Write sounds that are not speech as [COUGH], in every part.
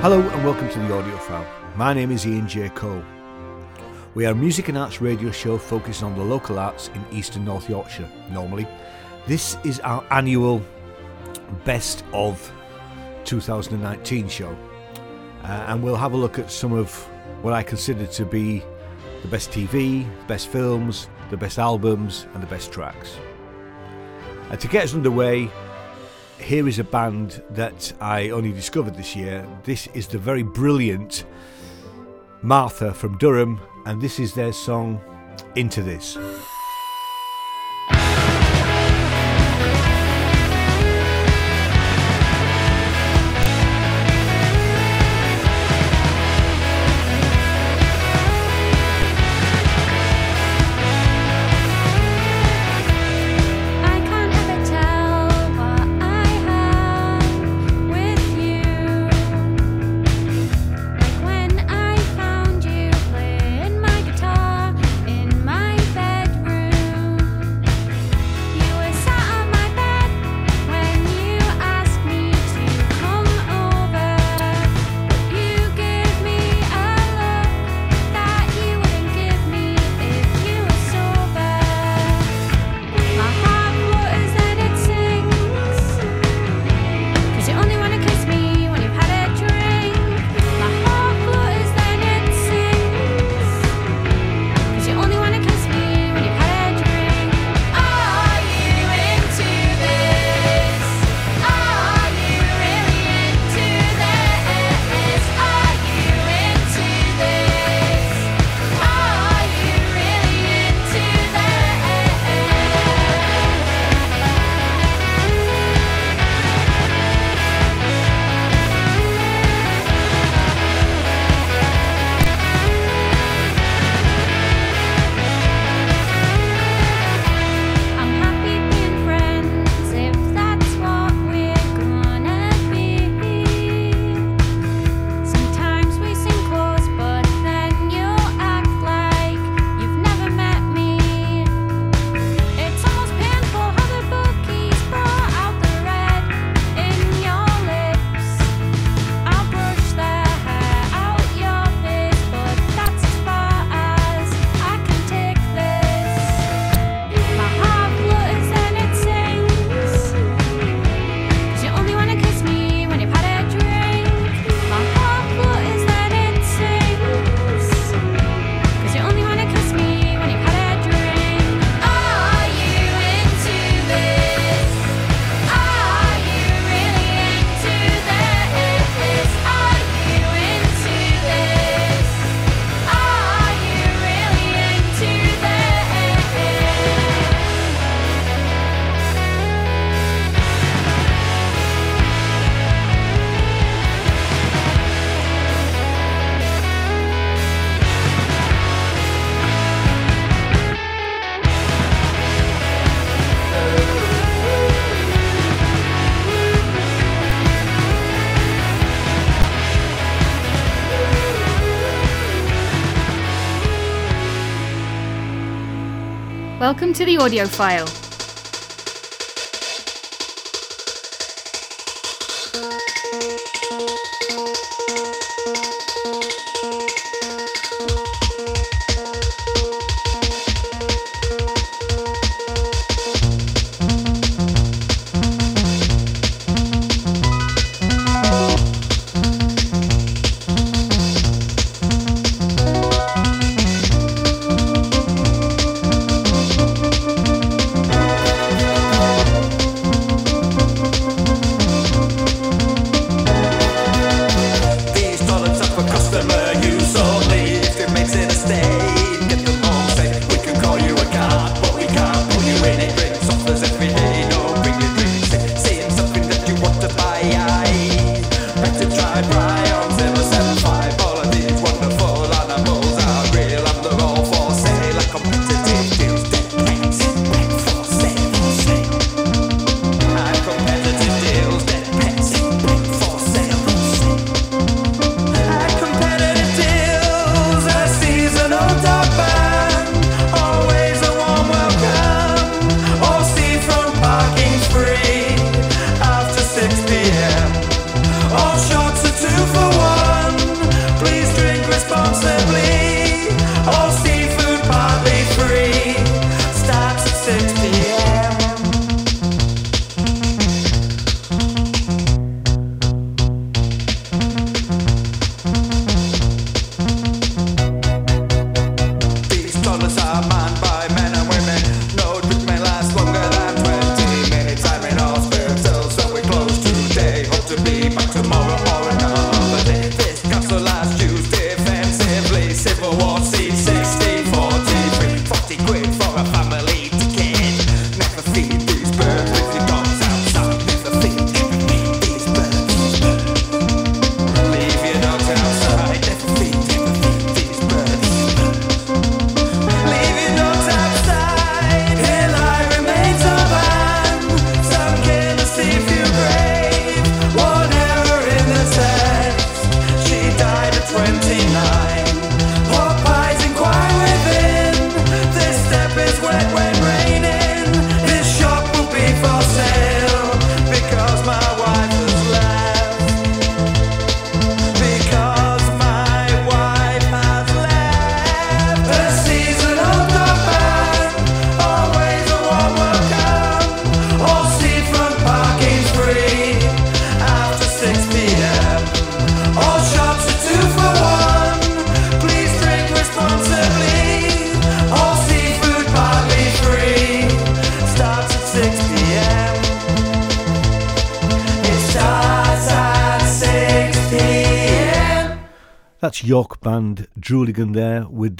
Hello and welcome to the audiophile. My name is Ian J. Cole. We are a music and arts radio show focusing on the local arts in eastern North Yorkshire. Normally, this is our annual best of 2019 show, uh, and we'll have a look at some of what I consider to be the best TV, best films, the best albums, and the best tracks. And to get us underway, here is a band that I only discovered this year. This is the very brilliant Martha from Durham, and this is their song Into This. Welcome to the audio York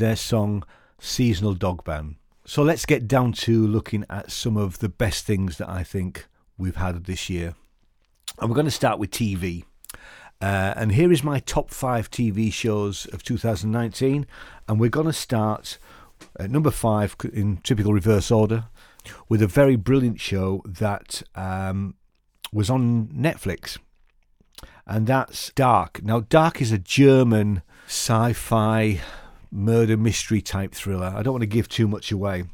their song Seasonal Dog Ban. So let's get down to looking at some of the best things that I think we've had this year. And we're going to start with TV. Uh, and here is my top five TV shows of 2019. And we're going to start at number five in typical reverse order with a very brilliant show that um, was on Netflix. And that's Dark. Now, Dark is a German sci fi murder mystery type thriller. I don't want to give too much away.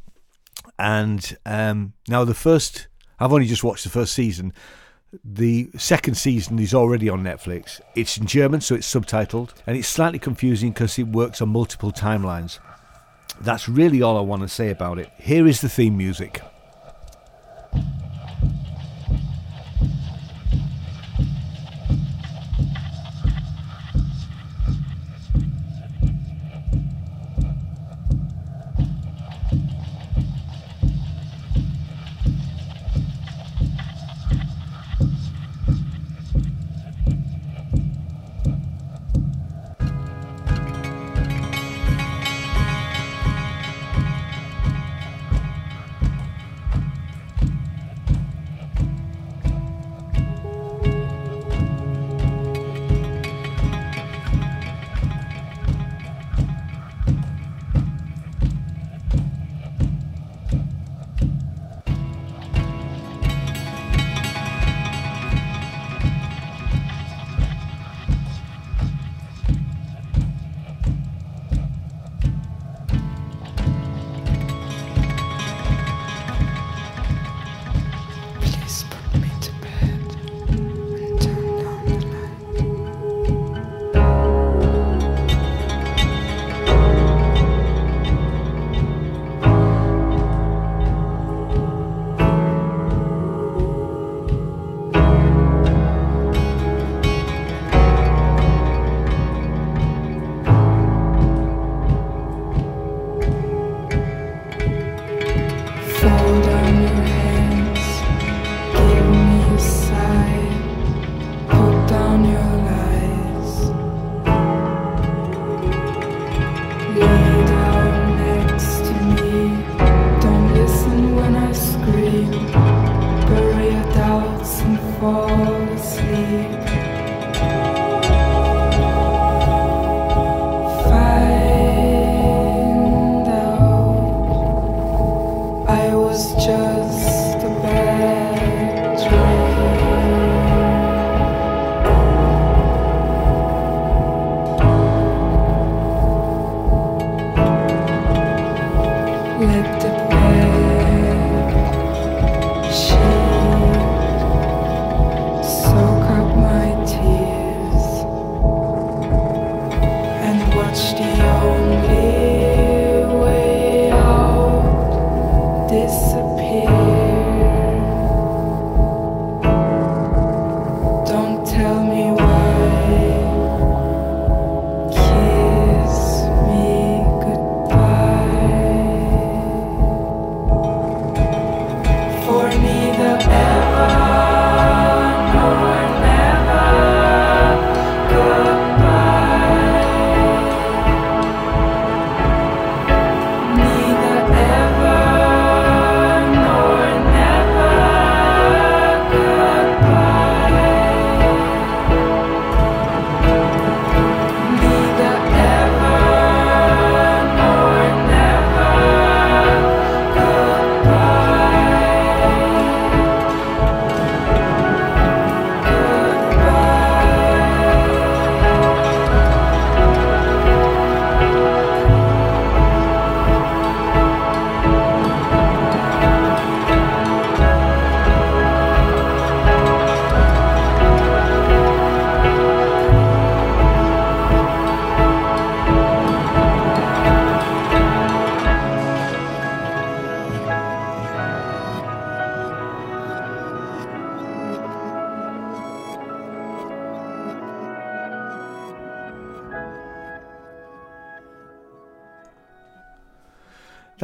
And um, now, the first, I've only just watched the first season. The second season is already on Netflix. It's in German, so it's subtitled, and it's slightly confusing because it works on multiple timelines. That's really all I want to say about it. Here is the theme music.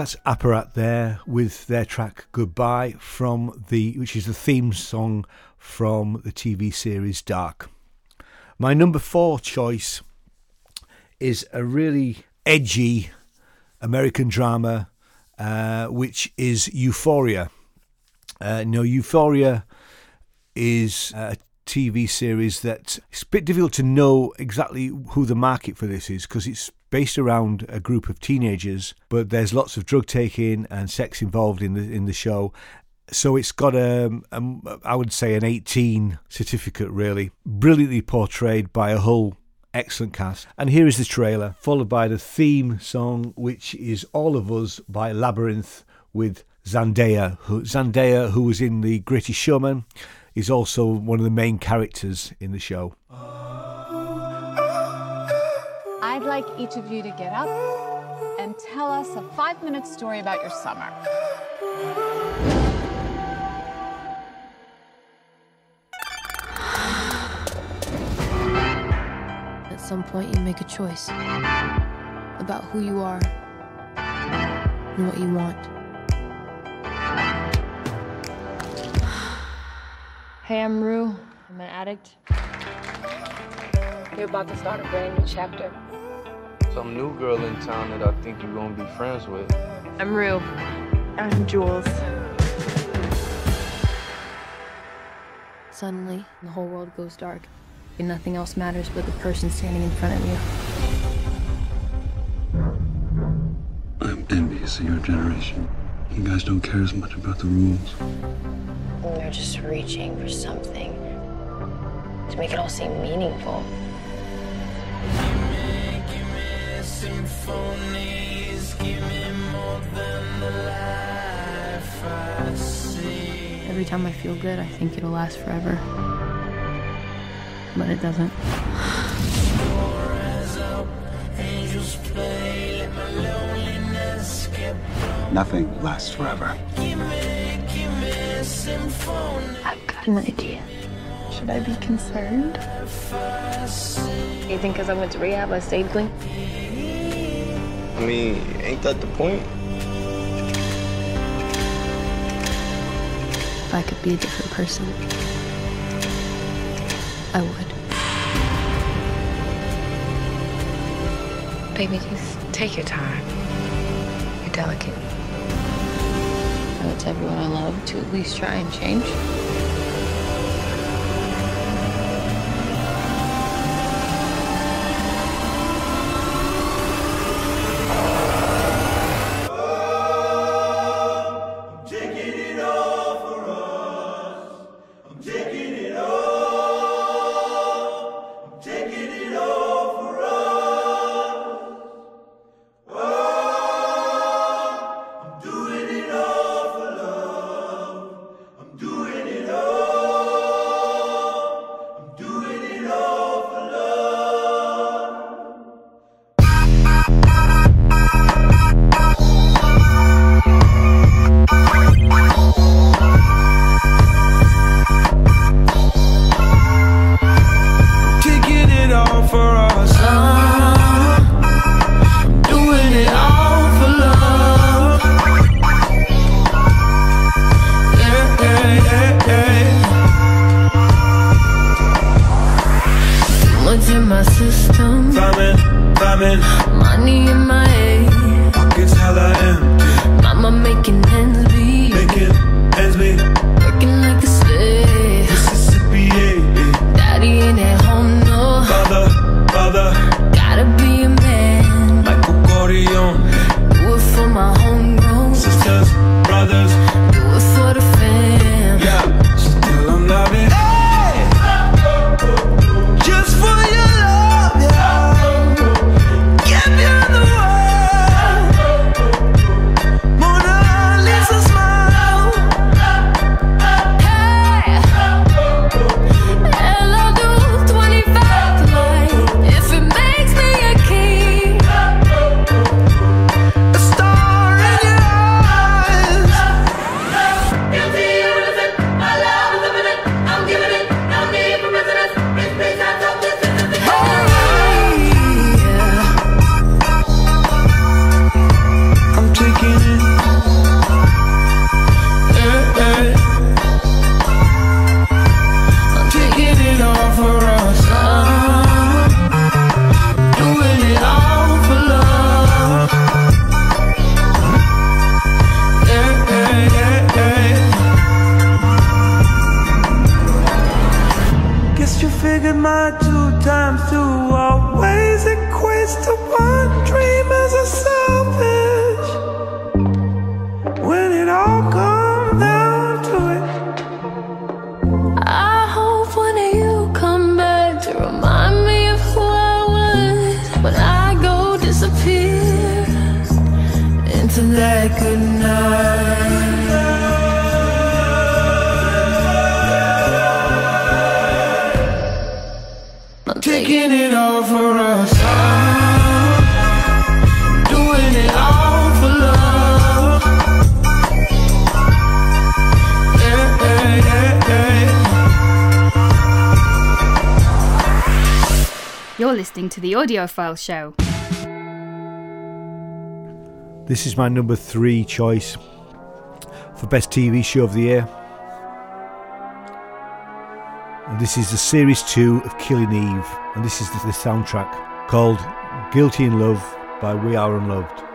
That's Apparat there with their track Goodbye from the which is the theme song from the TV series Dark. My number 4 choice is a really edgy American drama uh, which is Euphoria. Uh, no, Euphoria is a TV series that it's a bit difficult to know exactly who the market for this is because it's based around a group of teenagers, but there's lots of drug taking and sex involved in the in the show. So it's got a, a I would say an 18 certificate really, brilliantly portrayed by a whole excellent cast. And here is the trailer, followed by the theme song, which is All of Us by Labrinth with Zendaya, who, Zendaya, who was in The Greatest Showman, is also one of the main characters in the show. Oh. I'd like each of you to get up and tell us a five minute story about your summer. At some point, you make a choice about who you are and what you want. Hey, I'm Rue. I'm an addict. You're about to start a brand new chapter. Some new girl in town that I think you're gonna be friends with. I'm Rue. I'm Jules. Suddenly, the whole world goes dark, and nothing else matters but the person standing in front of you. I'm envious of your generation. You guys don't care as much about the rules. They're just reaching for something to make it all seem meaningful. Every time I feel good, I think it'll last forever. But it doesn't. Nothing lasts forever. I've got an idea. Should I be concerned? You think because I went to rehab, I stayed clean? I mean, ain't that the point? If I could be a different person, I would. Baby, just take your time. You're delicate. I would tell everyone I love to at least try and change. I'm Taking it all for us. Doing it all for love. Yeah, yeah, yeah, yeah. You're listening to the Audiophile Show. This is my number three choice for best TV show of the year. This is the series two of Killing Eve, and this is the, soundtrack called Guilty in Love by We Are Unloved.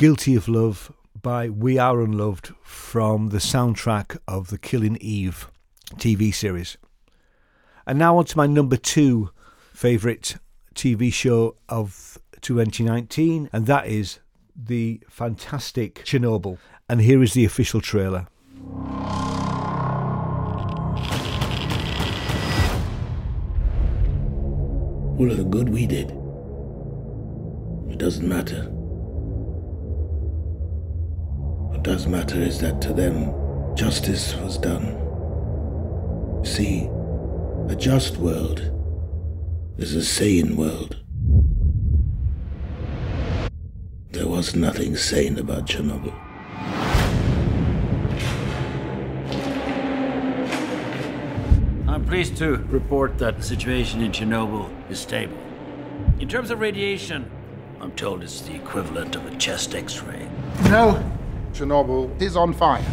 Guilty of Love by We Are Unloved from the soundtrack of the Killing Eve TV series. And now on to my number two favourite TV show of 2019, and that is the fantastic Chernobyl. And here is the official trailer. All of the good we did. It doesn't matter. What does matter is that to them, justice was done. See, a just world is a sane world. There was nothing sane about Chernobyl. I'm pleased to report that the situation in Chernobyl is stable. In terms of radiation, I'm told it's the equivalent of a chest x ray. No, Chernobyl is on fire.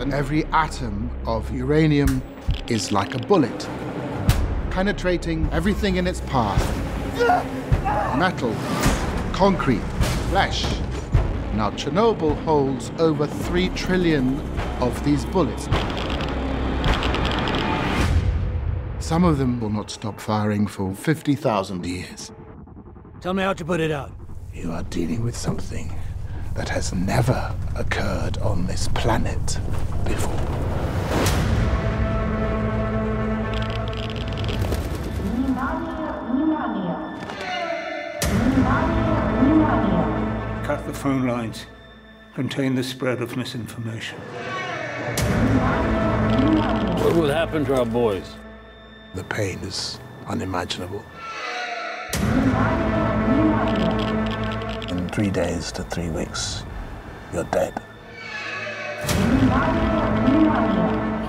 And every atom of uranium is like a bullet, penetrating everything in its path metal, concrete, flesh. Now, Chernobyl holds over three trillion of these bullets. Some of them will not stop firing for 50,000 years. Tell me how to put it out. You are dealing with something that has never occurred on this planet before. Cut the phone lines. contain the spread of misinformation. What will happen to our boys? The pain is unimaginable. Three days to three weeks, you're dead.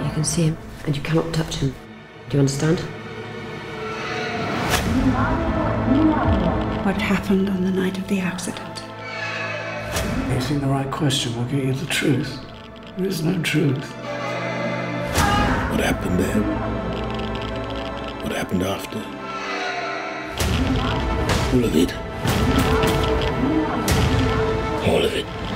You can see him, and you cannot touch him. Do you understand? What happened on the night of the accident? Asking the right question will get you the truth. There is no truth. What happened there? What happened after? All of it. All of it.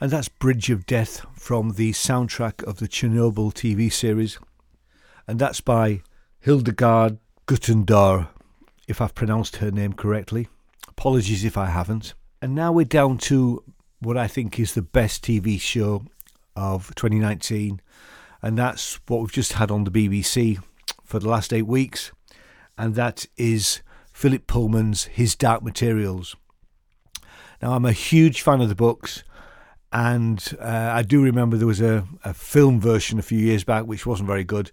And that's Bridge of Death from the soundtrack of the Chernobyl TV series. And that's by Hildegard Gutendorf, if I've pronounced her name correctly. Apologies if I haven't. And now we're down to what I think is the best TV show of 2019, and that's what we've just had on the BBC for the last eight weeks, and that is Philip Pullman's His Dark Materials. Now, I'm a huge fan of the books, and uh, I do remember there was a, a film version a few years back which wasn't very good,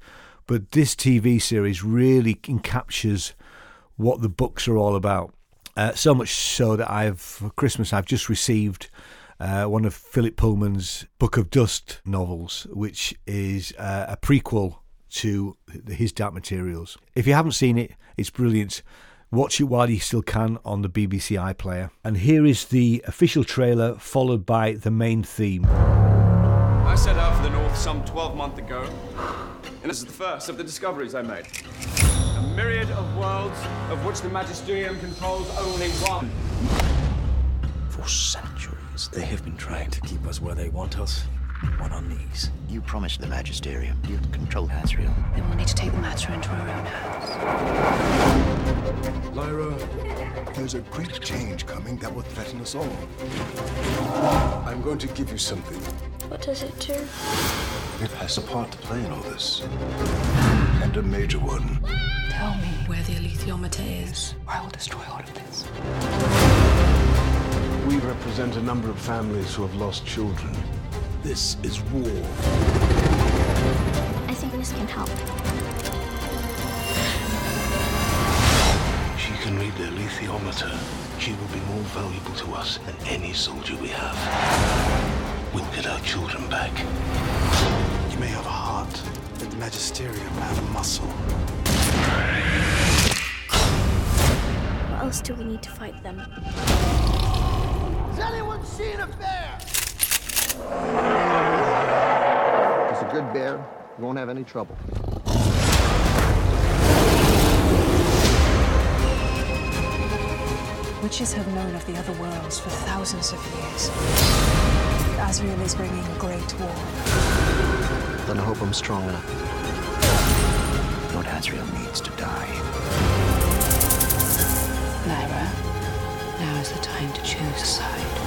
but this TV series really captures what the books are all about. Uh, so much so that I've for Christmas I've just received uh, one of Philip Pullman's Book of Dust novels, which is uh, a prequel to his Dark Materials. If you haven't seen it, it's brilliant. Watch it while you still can on the BBC iPlayer. And here is the official trailer, followed by the main theme. I set out for the north some 12 months ago, and this is the first of the discoveries I made. A myriad of worlds, of which the Magisterium controls only one. For centuries, they have been trying to keep us where they want us on our knees. You promised the Magisterium you'd control Asriel. Then we'll need to take the matter into our own hands. Lyra, there's a great change coming that will threaten us all. I'm going to give you something. What does it do? It has a part to play in all this. And a major one. Tell me where the alethiometer is. or I will destroy all of this. We represent a number of families who have lost children. This is war. I think this can help. She can read the alethiometer. She will be more valuable to us than any soldier we have. We'll get our children back. You may have a heart, but the Magisterium have a muscle. What else do we need to fight them? Has anyone seen a bear? It's a good bear. You won't have any trouble. Witches have known of the other worlds for thousands of years. Asriel is bringing a great war. Then I hope I'm strong enough. Lord Asriel needs to die. Lyra, now is the time to choose a side.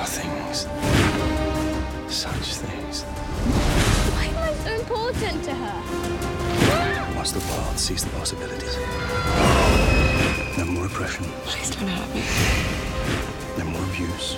There are things. Such things. Why am I so important to her? Once the world sees the possibilities. No more oppression. Please don't hurt me. No more abuse.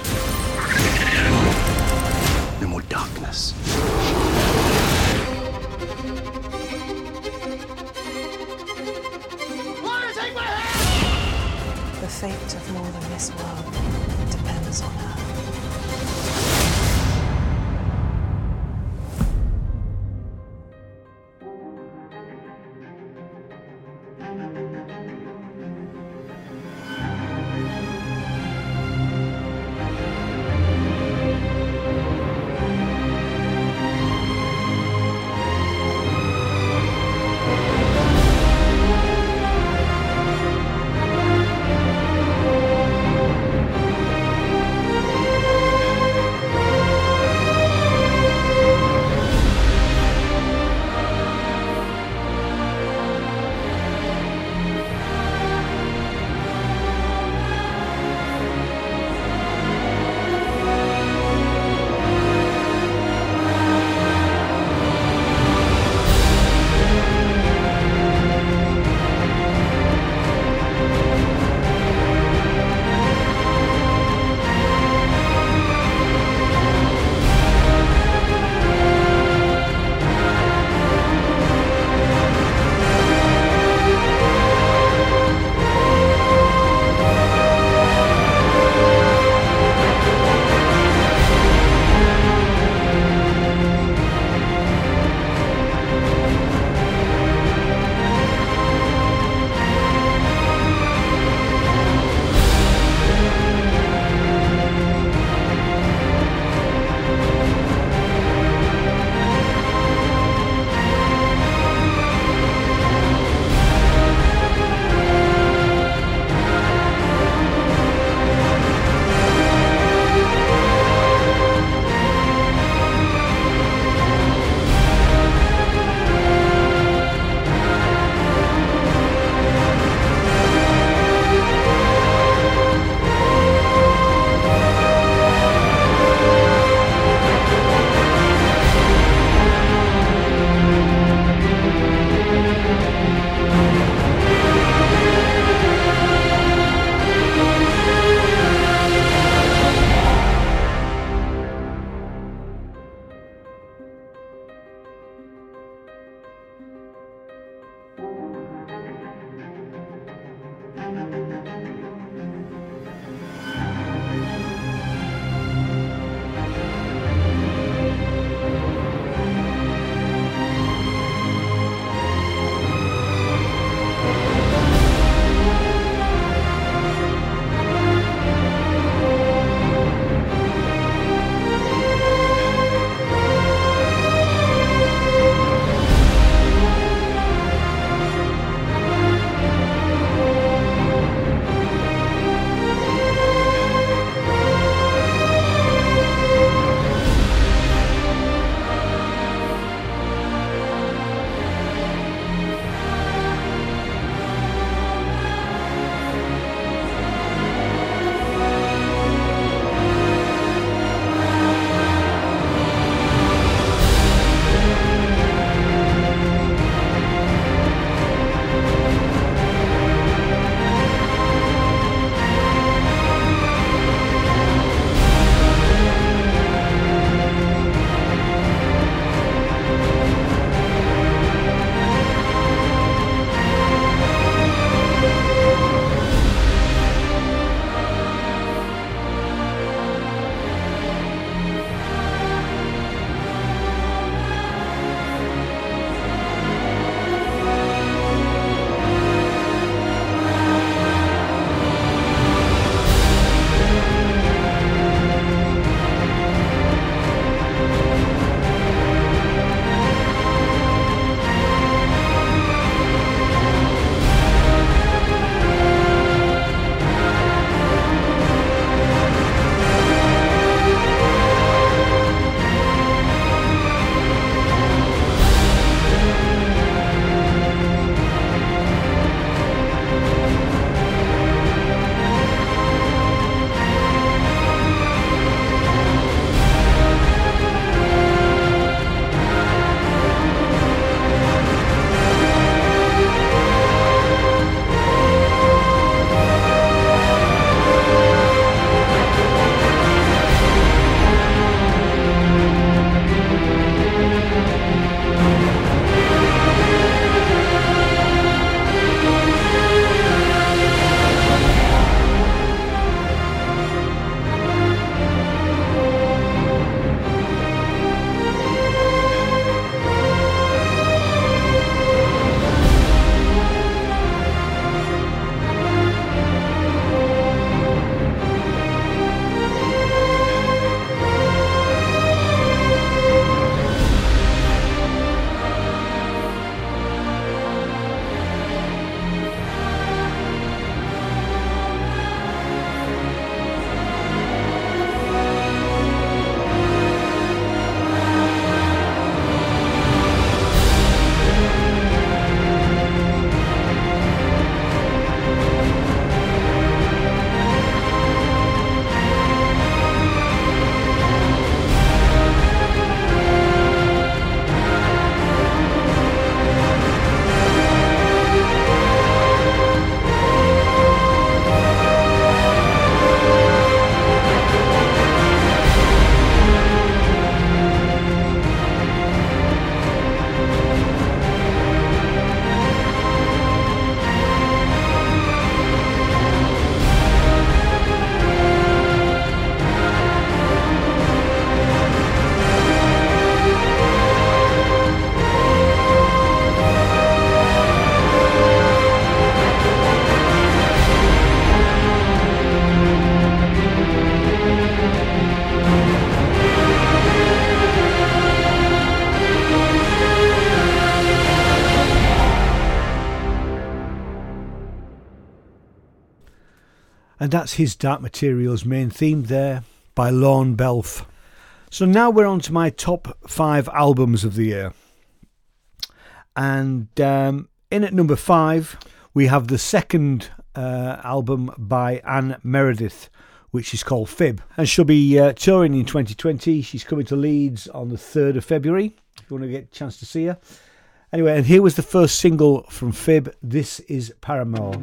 That's his Dark Materials main theme there by Lorne Balfe. So now we're on to my top five albums of the year. And um, in at number five, we have the second uh, album by Anne Meredith, which is called Fib. And she'll be uh, touring in 2020. She's coming to Leeds on the 3rd of February, if you want to get a chance to see her. Anyway, and here was the first single from Fib. This is Paramore.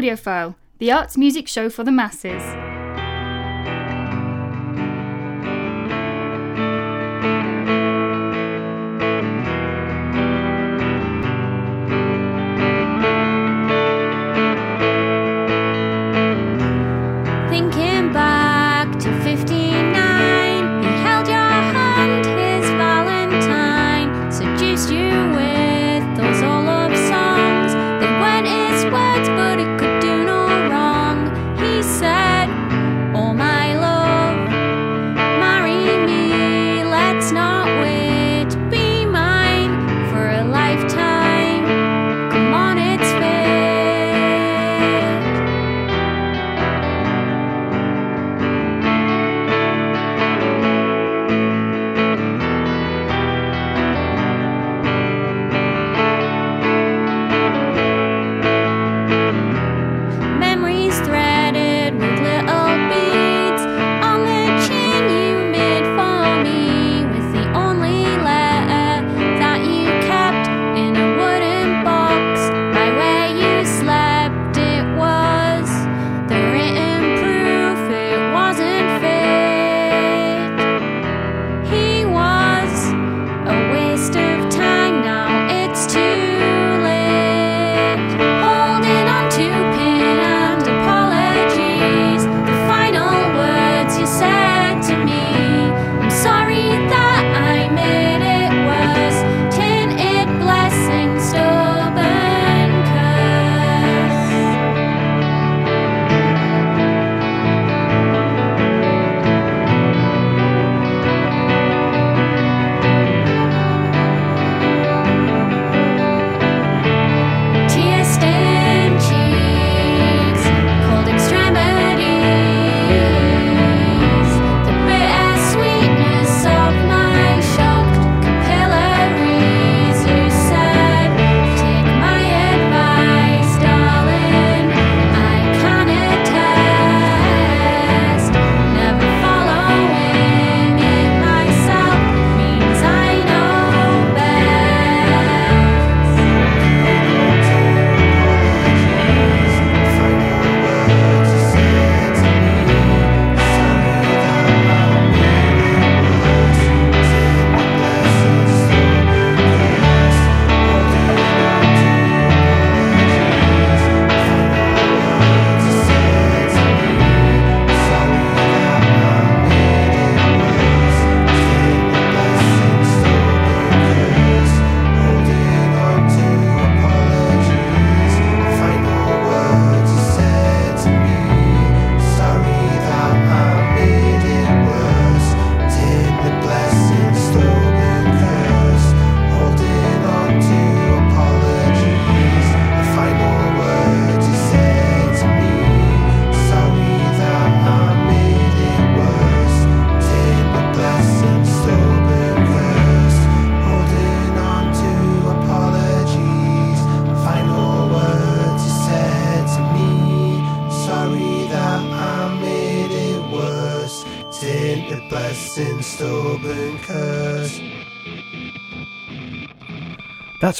Audiophile, the arts music show for the masses.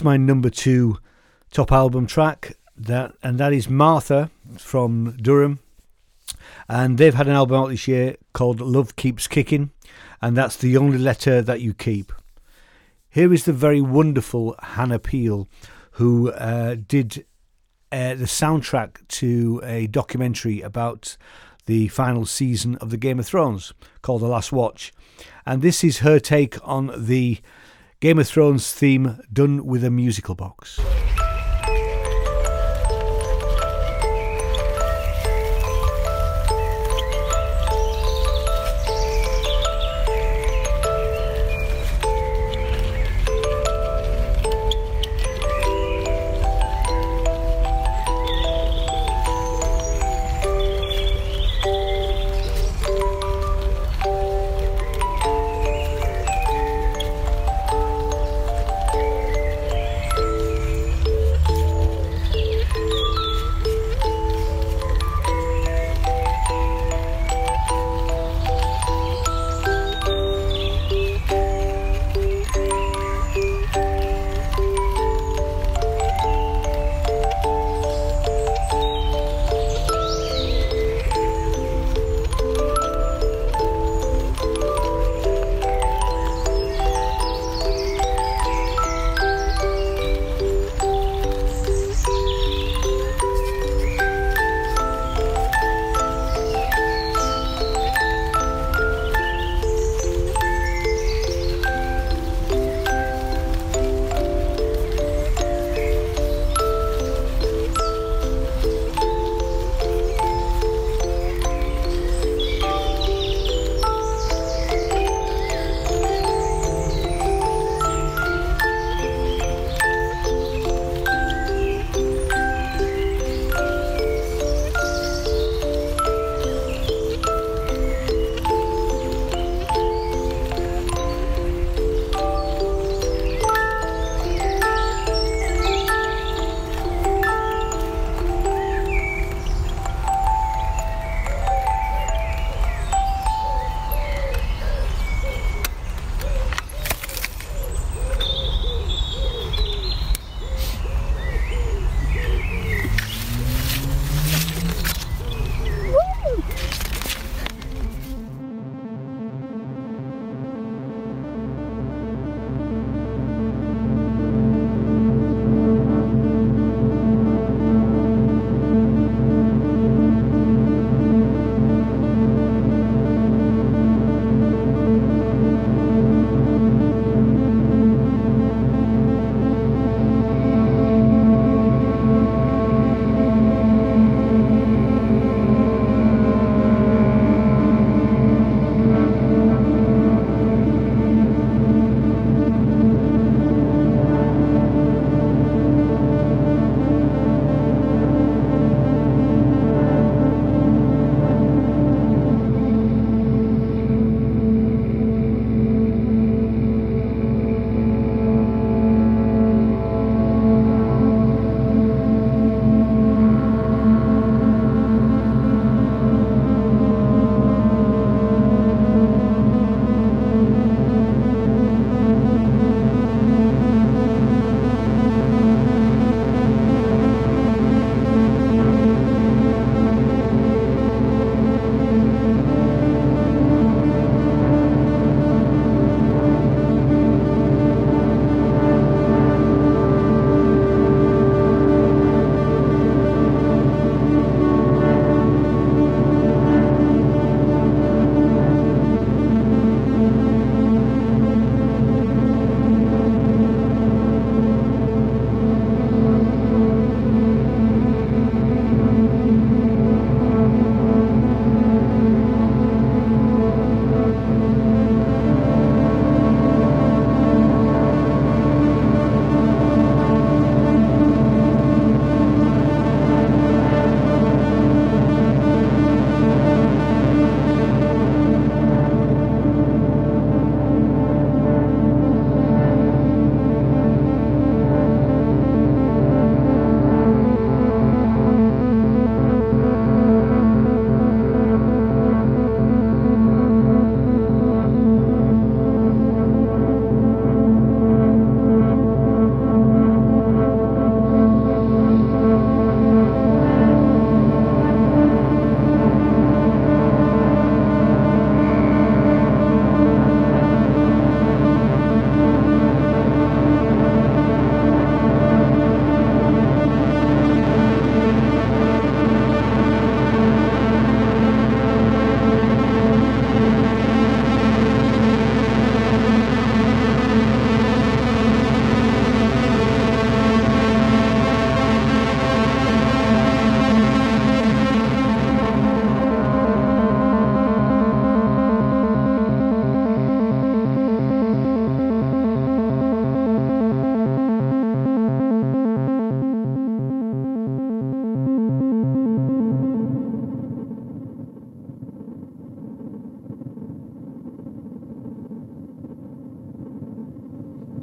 That's my number two top album track. That and that is Martha from Durham, and they've had an album out this year called Love Keeps Kicking, and that's the only letter that you keep. Here is the very wonderful Hannah Peel, who uh, did uh, the soundtrack to a documentary about the final season of the Game of Thrones called The Last Watch, and this is her take on the Game of Thrones theme done with a musical box.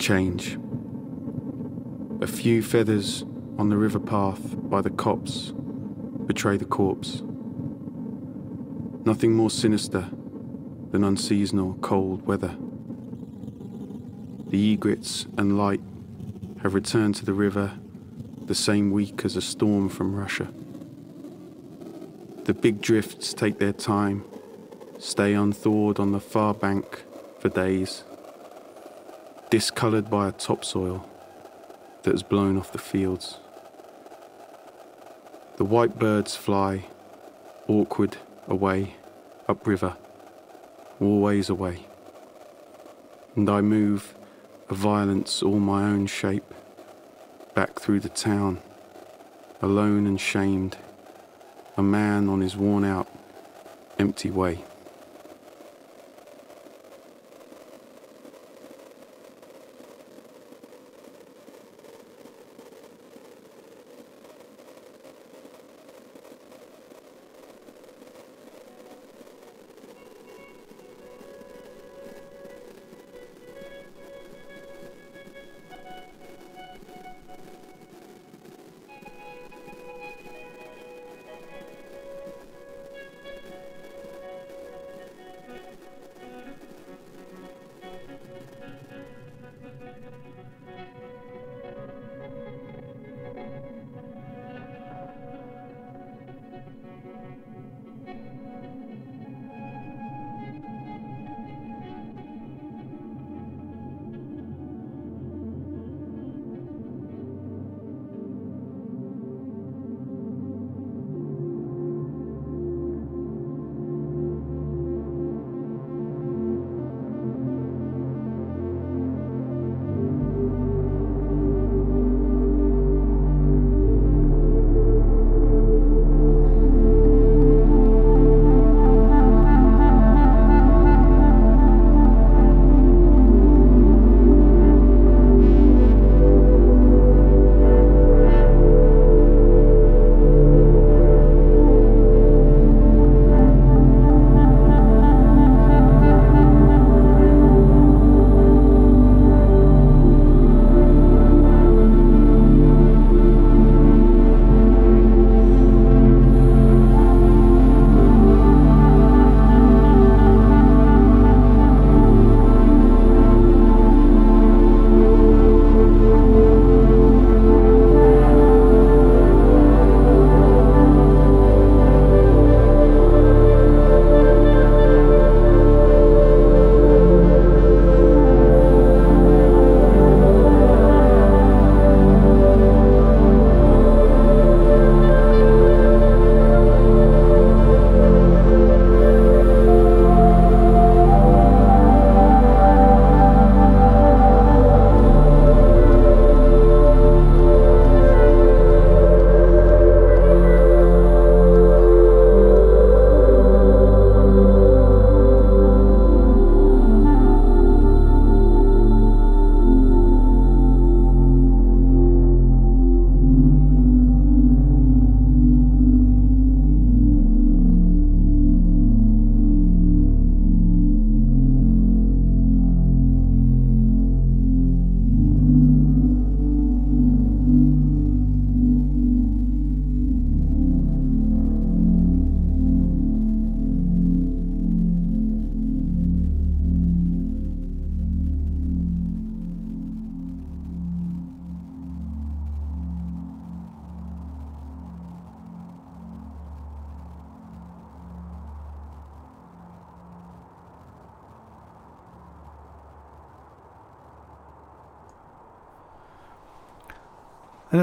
Change. A few feathers on the river path by the copse betray the corpse. Nothing more sinister than unseasonal cold weather. The egrets and light have returned to the river the same week as a storm from Russia. The big drifts take their time, stay unthawed on the far bank for days, discoloured by a topsoil that has blown off the fields. The white birds fly, awkward, away, upriver, always away. And I move, a violence all my own shape, back through the town, alone and shamed, a man on his worn out, empty way.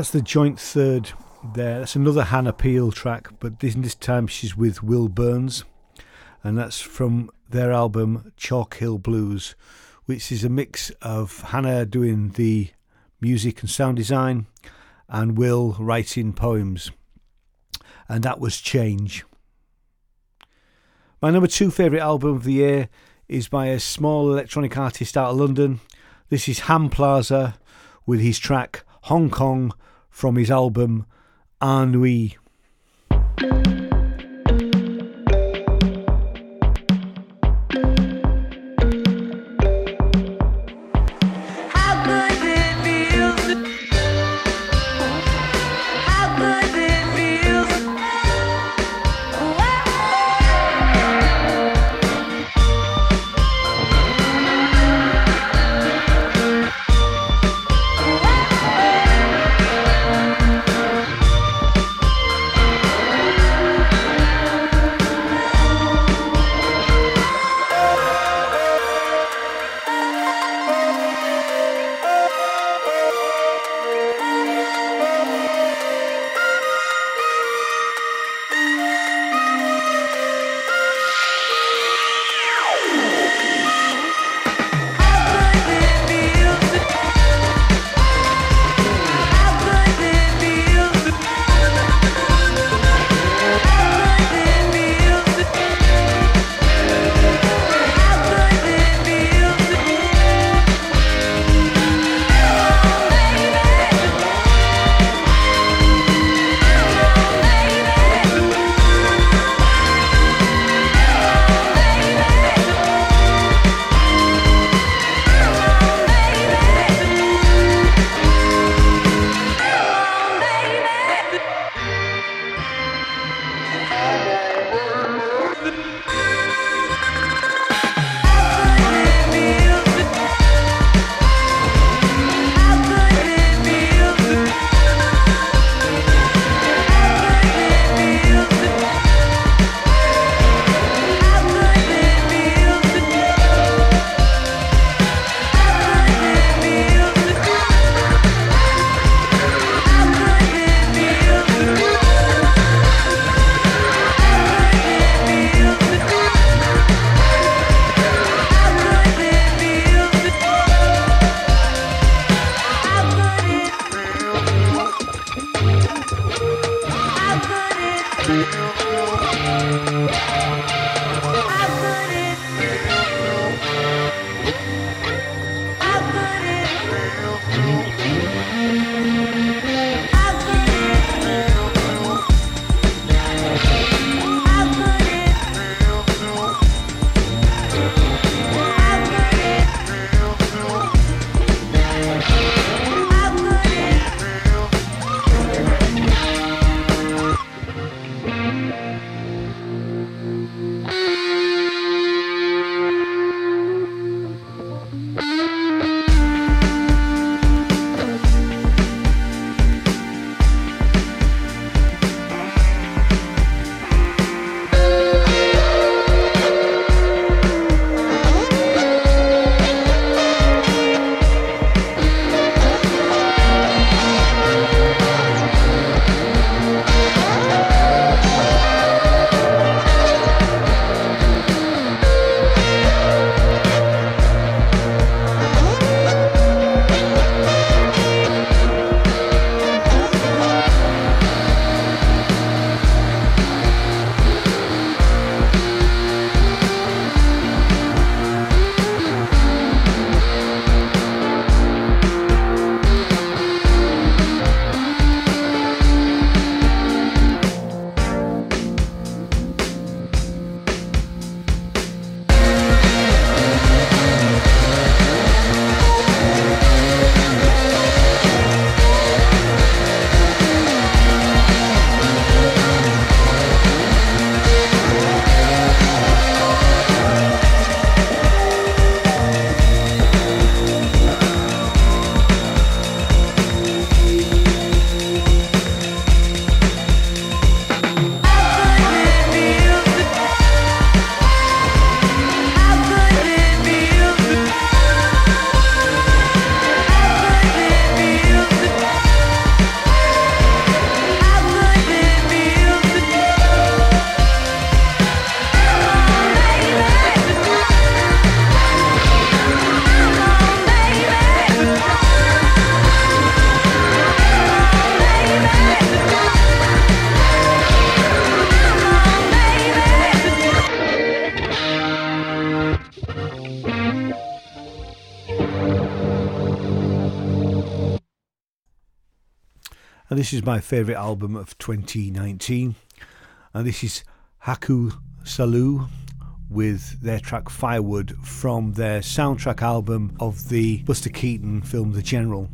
That's the joint third there. That's another Hannah Peel track, but this, this time she's with Will Burns. And that's from their album Chalk Hill Blues, which is a mix of Hannah doing the music and sound design and Will writing poems. And that was Change. My number two favourite album of the year is by a small electronic artist out of London. This is Ham Plaza with his track Hong Kong from his album Ennui. Is my favourite album of 2019. And this is Haiku Salut with their track Firewood from their soundtrack album of the Buster Keaton film The General.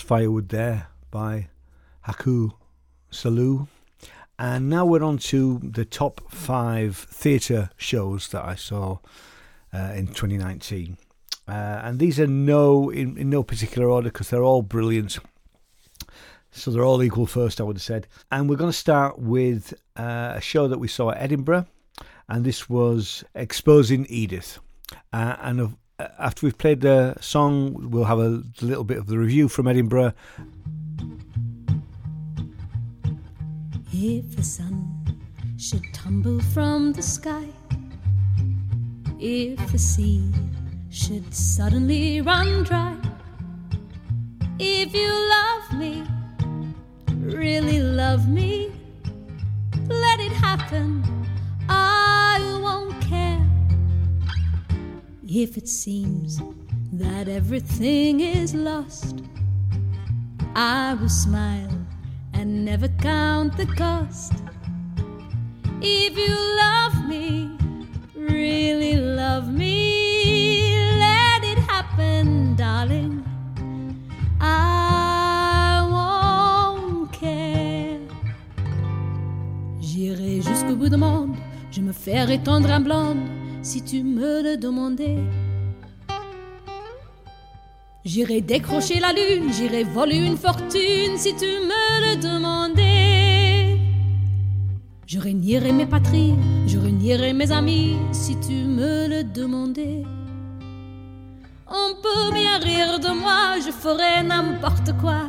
Firewood there by Haiku Salut. And now we're on to the top five theatre shows that I saw uh, in 2019. Uh, and these are no in, in no particular order because they're all brilliant. So they're all equal first, I would have said. And we're going to start with uh, a show that we saw at Edinburgh, and this was Exposing Edith. Uh, and of, after we've played the song, we'll have a little bit of the review from Edinburgh. If the sun should tumble from the sky, if the sea should suddenly run dry, if you love me, really love me, let it happen. I won't care if it seems that everything is lost. I will smile and never count the cost. If you love me, really love me, let it happen, darling. I won't care. J'irai jusqu'au bout du monde, je me ferai tendre en blonde si tu me le demandais. J'irai décrocher la lune, j'irai voler une fortune si tu me le demandais. Je réunirai mes patries, je réunirai mes amis si tu me le demandais. On peut bien rire de moi, je ferai n'importe quoi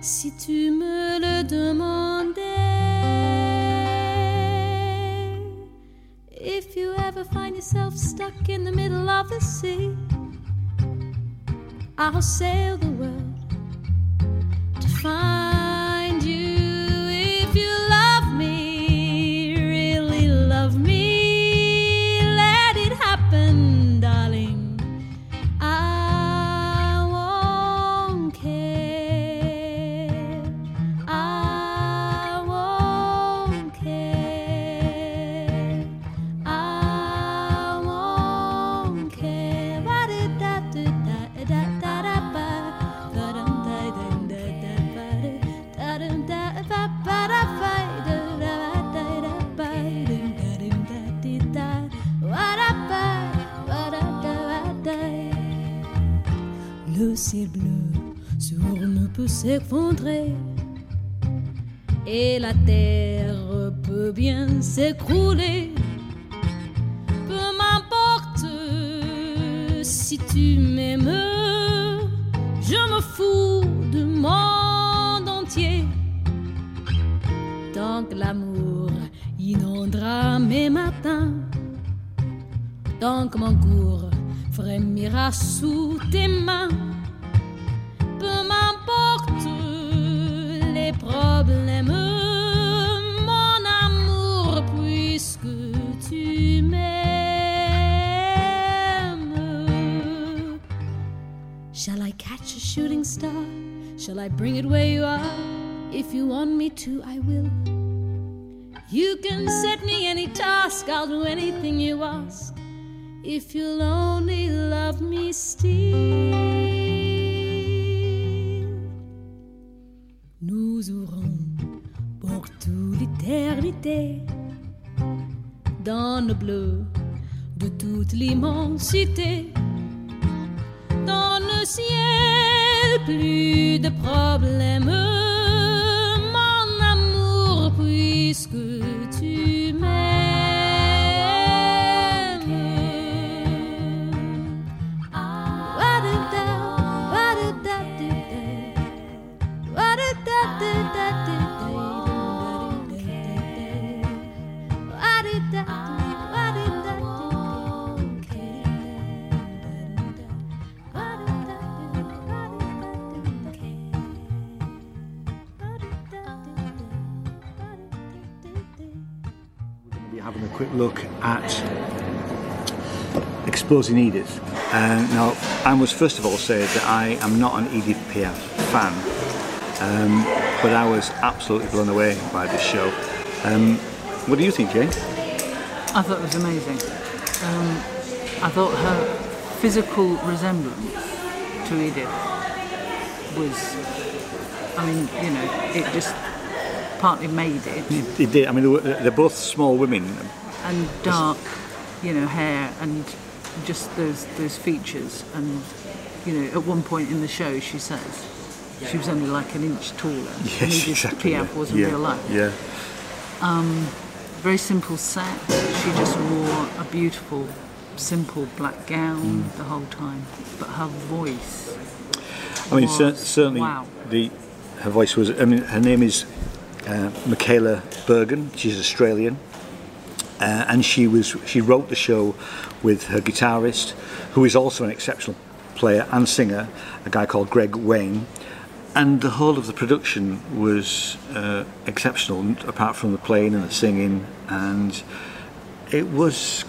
si tu me le demandais. If you ever find yourself stuck in the middle of the sea, I'll sail the world to find ciel bleu sur nous peut s'effondrer et la terre peut bien s'écrouler. Peu m'importe si tu m'aimes, je me fous du monde entier. Tant que l'amour inondera mes matins, tant que mon cours frémira sous tes mains, Shall I catch a shooting star? Shall I bring it where you are? If you want me to, I will. You can set me any task, I'll do anything you ask. If you'll only love me still. Dans le bleu de toute l'immensité. Dans le ciel, plus de problèmes, mon amour, puisque quick look at Exposing Edith. Uh, now, I must first of all say that I am not an Edith Piaf fan, um, but I was absolutely blown away by this show. Um, what do you think, Jane? I thought it was amazing. Um, I thought her physical resemblance to Edith, was. I mean, you know, it just partly made it. It, it did. I mean, they're both small women. And dark, you know, hair and just those those features. And you know, at one point in the show, she says she was only like an inch taller. [LAUGHS] Yes, Edith exactly. Piaf was in yeah. real life. Yeah. Um, very simple set. She just wore a beautiful, simple black gown Mm. the whole time, but her voice. I mean, cer- certainly Wow. the her voice was. I mean, her name is uh, Michaela Burger. She's Australian, uh, and she was she wrote the show with her guitarist, who is also an exceptional player and singer, a guy called Greg Wain. And the whole of the production was uh, exceptional, apart from the playing and the singing, and it was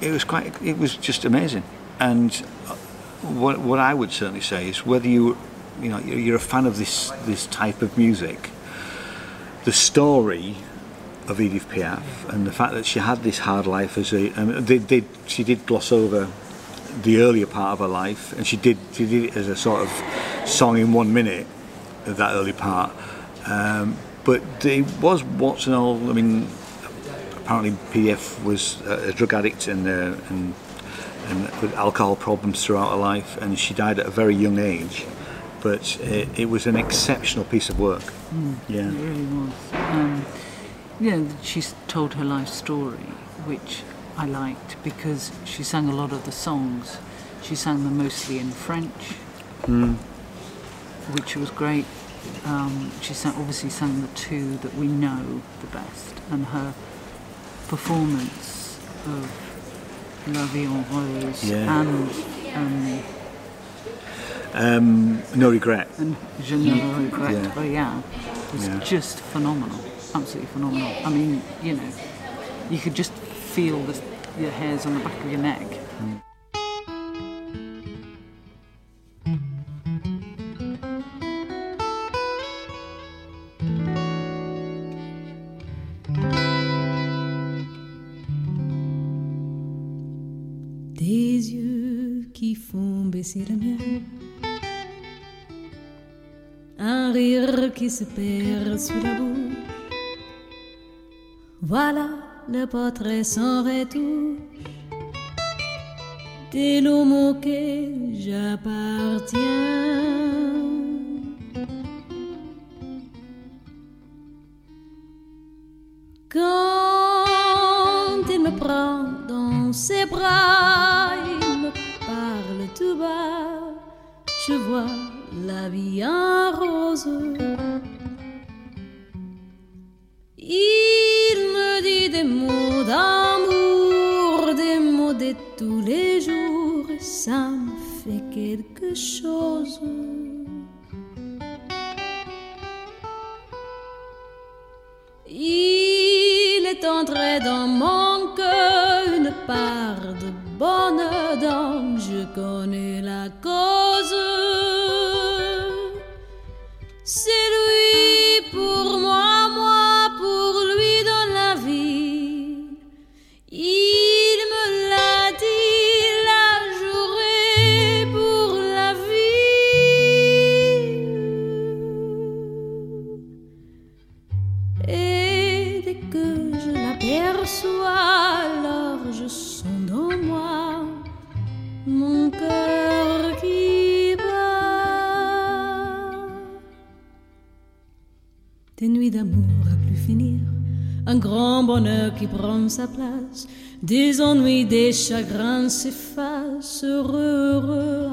it was quite it was just amazing. And what what I would certainly say is whether you you know you're a fan of this this type of music, the story of Edith Piaf and the fact that she had this hard life as a and they, they, she did gloss over the earlier part of her life and she did she did it as a sort of song in one minute of that early part um, but there was what's and all I mean apparently Piaf was a, a drug addict and uh, and and with alcohol problems throughout her life and she died at a very young age but it, it was an exceptional piece of work Mm, Yeah. It really was. Um, you know, she's told her life story, which I liked because she sang a lot of the songs. She sang them mostly in French, Mm. which was great. Um, she sang, obviously sang the two that we know the best, and her performance of La Vie en Rose Yeah. and um, um, no regret and Je ne regrette Yeah. rien was Yeah. just phenomenal, absolutely phenomenal. I mean, you know, you could just feel the, your hairs on the back of your neck. Des yeux qui font baisser le mien. Un rire qui se perd sous la bouche. Voilà le portrait sans retouche. Dès l'homme auquel j'appartiens. Quand il me prend dans ses bras, il me parle tout bas. Je vois la vie en rose. Quelque sa place, des ennuis, des chagrins s'effacent, heureux, heureux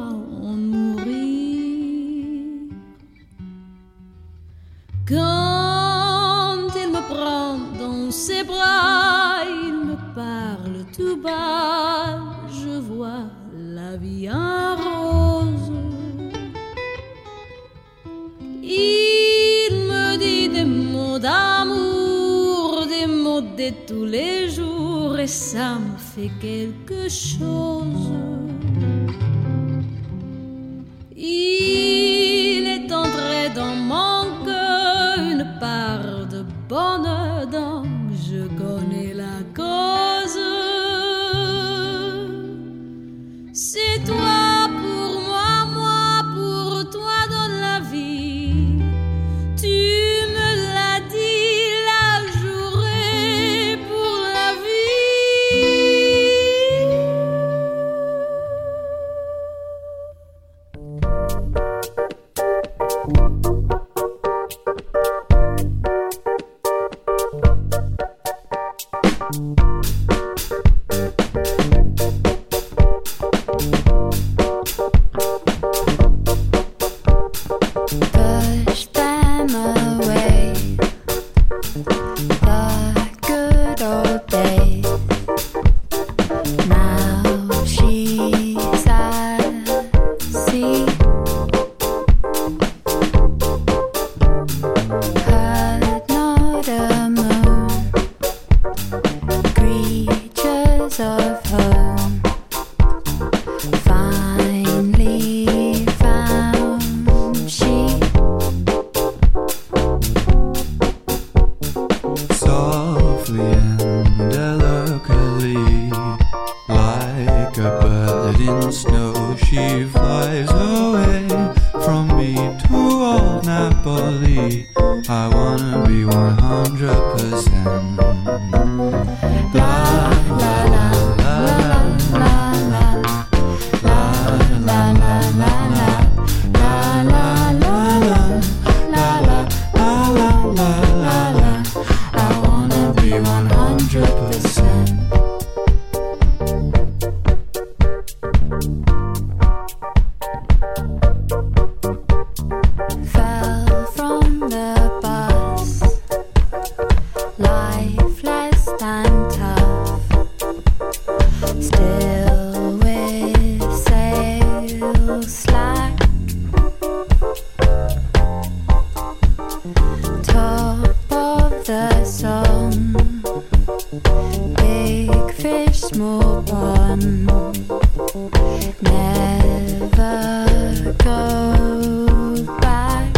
ça me fait quelque chose. Never go back.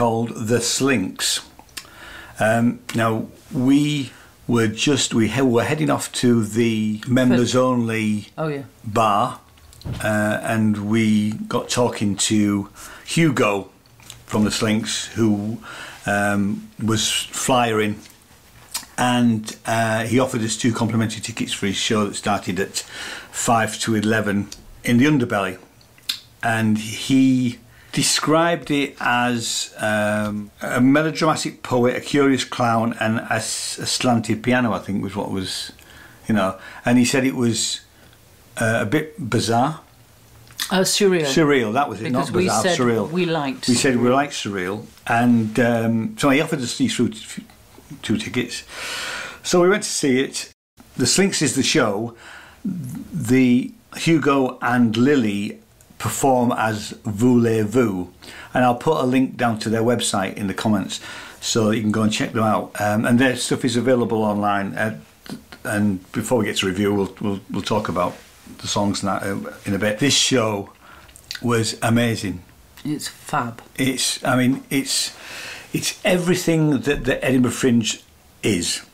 Called The Slinks. Um, now, we were just, we he- were heading off to the members only Oh yeah. bar uh, and we got talking to Hugo from the Slinks who um, was flyering and uh, he offered us two complimentary tickets for his show that started at 5 to 11 in the underbelly and he described it as um, a melodramatic poet, a curious clown, and a slanted piano. I think was what was, you know. And he said it was uh, a bit bizarre, Oh, surreal. surreal. That was it, Because not we bizarre, said surreal. we liked We said we liked surreal, and um, so he offered us these two, two tickets. So we went to see it. The Slinks is the show. The Hugo and Lily perform as Voulez-Vous, and I'll put a link down to their website in the comments so you can go and check them out. Um, and their stuff is available online. Uh, and before we get to review, we'll, we'll, we'll talk about the songs and that uh, in a bit. This show was amazing. It's fab. It's, I mean, it's it's everything that the Edinburgh Fringe is.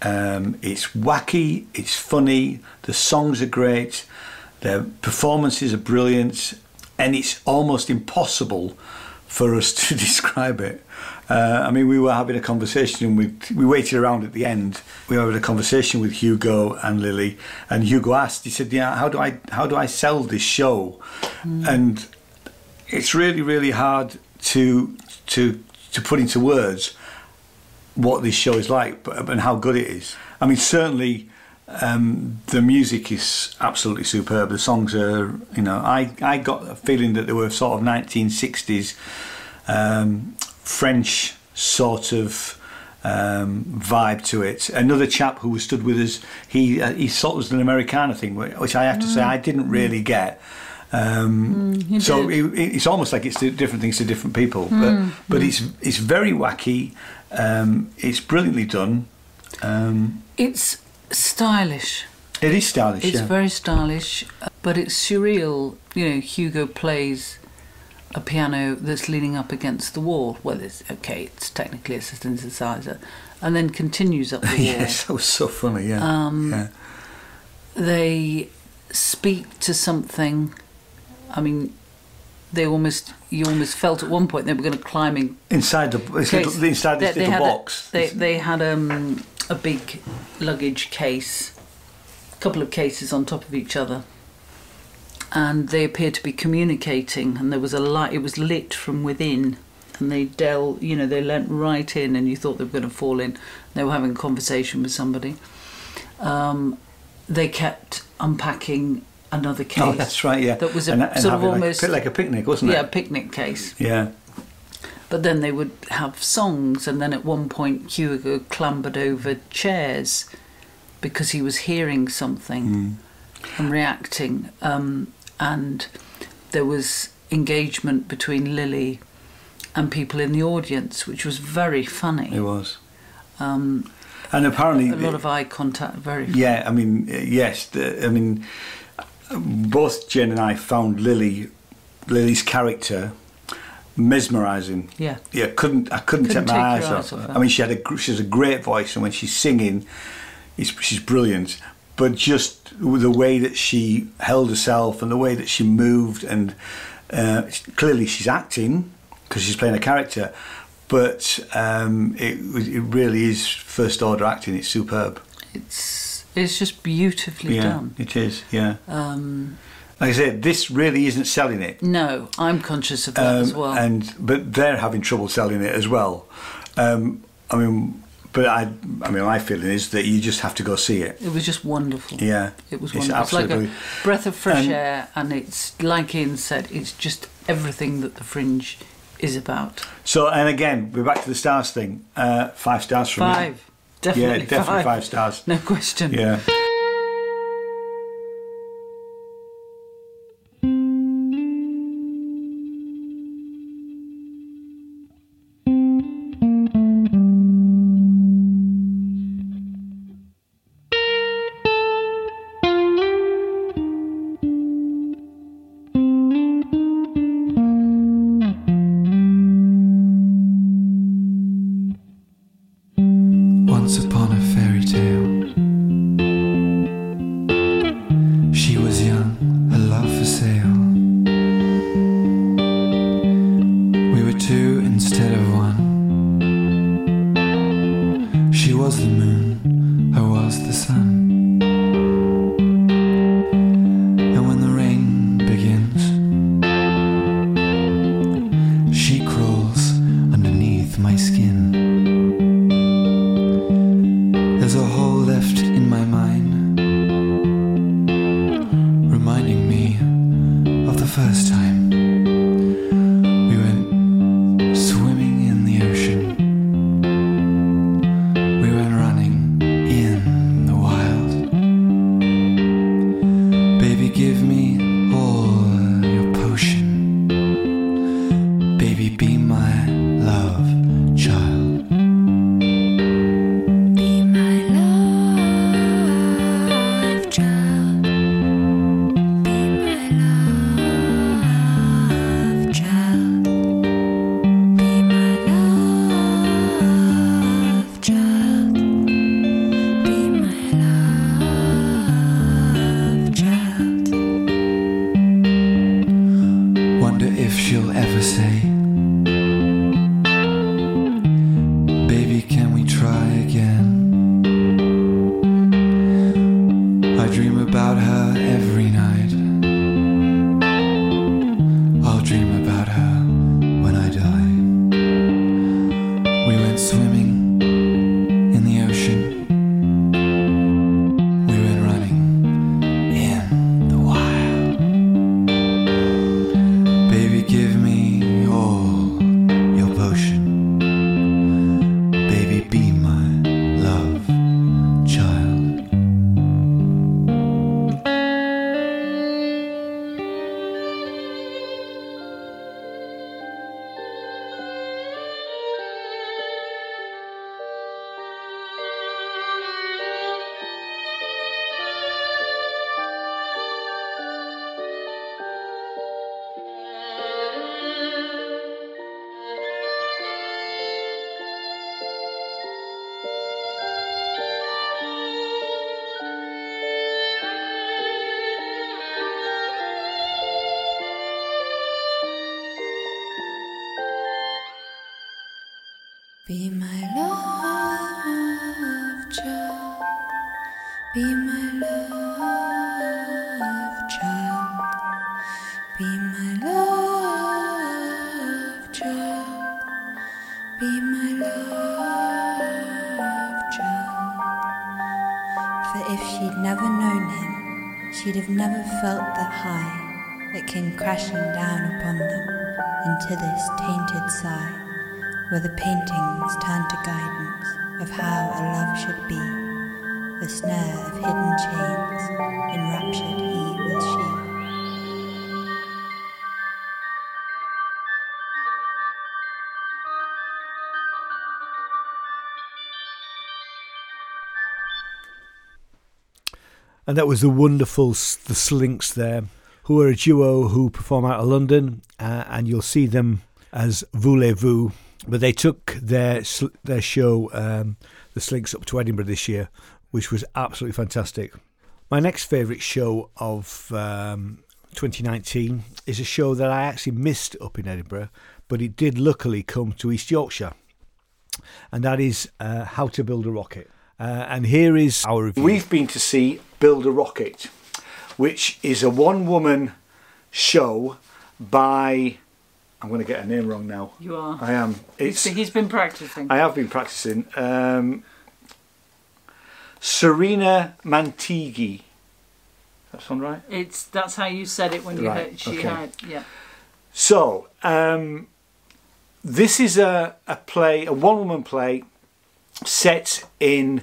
Um, it's wacky, it's funny, the songs are great, the performances are brilliant, and it's almost impossible for us [LAUGHS] to describe it. Uh, I mean, we were having a conversation with, we waited around at the end. We were having a conversation with Hugo and Lily, and Hugo asked, he said, "Yeah, how do I, how do I sell this show?" And it's really, really hard to to to put into words what this show is like and how good it is. I mean, certainly um, the music is absolutely superb. The songs are, you know, I, I got a feeling that they were sort of 1960s um, French sort of um, vibe to it. Another chap who stood with us, he uh, he sort of was an Americana thing, which I have to say Mm. I didn't really get. Um, Mm, so it, it's almost like it's different things to different people, Mm, but but mm. it's it's very wacky. Um, it's brilliantly done. Um, It's stylish. it is stylish. It's yeah. very stylish, but it's surreal. You know, Hugo plays a piano that's leaning up against the wall. Well, it's okay. It's technically a synthesizer, and then continues up the [LAUGHS] wall. yes, that was so funny. Yeah. Um, yeah. They speak to something. I mean, they almost you almost felt at one point they were going to climb in Inside the inside this They- they little had a- box. they they had um, a big luggage case, a couple of cases on top of each other, and they appeared to be communicating. And there was a light; it was lit from within, and they del, you know, they leant right in, and you thought they were going to fall in. They were having a conversation with somebody. Um, they kept unpacking another case. Oh, that's right. Yeah. That was a And- and sort of like- almost bit like a picnic, wasn't it? Yeah, a picnic case. Yeah. But then they would have songs, and then at one point Hugo clambered over chairs because he was hearing something and reacting. Um, and there was engagement between Lily and people in the audience, which was very funny. It was. Um, And apparently, a lot of eye contact, very Yeah, I mean, yes. I mean, both Jen and I found Lily, Lily's character, mesmerising. Yeah. Yeah, couldn't I couldn't, Couldn't take my take eyes off. off. I mean, she had a she has a great voice, and when she's singing, it's, she's brilliant. But just with the way that she held herself and the way that she moved, and uh, clearly she's acting because she's playing a character. But um, it it really is first order acting. It's superb. It's it's just beautifully yeah, done. it is. Yeah. Um, Like I said, this really isn't selling it. no, I'm conscious of that as Um, well. And but they're having trouble selling it as well. Um, I mean, but I, I mean, my feeling is that you just have to go see it. It was just wonderful. Yeah, It was It's wonderful. It's like absolutely- a breath of fresh air, and it's like Ian said, it's just everything that the Fringe is about. So, and again, we're back to the stars thing. Uh, five stars from me. Five, definitely, yeah, definitely five. five stars. [LAUGHS] No question. Yeah. That high that came crashing down upon them into this tainted sigh where the paintings turn to guidance of how a love should be, the snare of hidden chains, And that was the wonderful the Slinks there, who are a duo who perform out of London, uh, and you'll see them as Voulez-Vous. But they took their their show, um, the Slinks, up to Edinburgh this year, which was absolutely fantastic. My next favourite show of um, 2019 is a show that I actually missed up in Edinburgh, but it did luckily come to East Yorkshire, and that is uh, How to Build a Rocket. Uh, and here is our review. We've been to see Build a Rocket, which is a one woman show by. I'm going to get her name wrong now. You are. I am. It's. he's been practicing. I have been practicing. Um, Serena Manteghi. That sound right? It's that's how you said it when you Right, heard she okay. had yeah. So, um, this is a, a play, a one woman play set in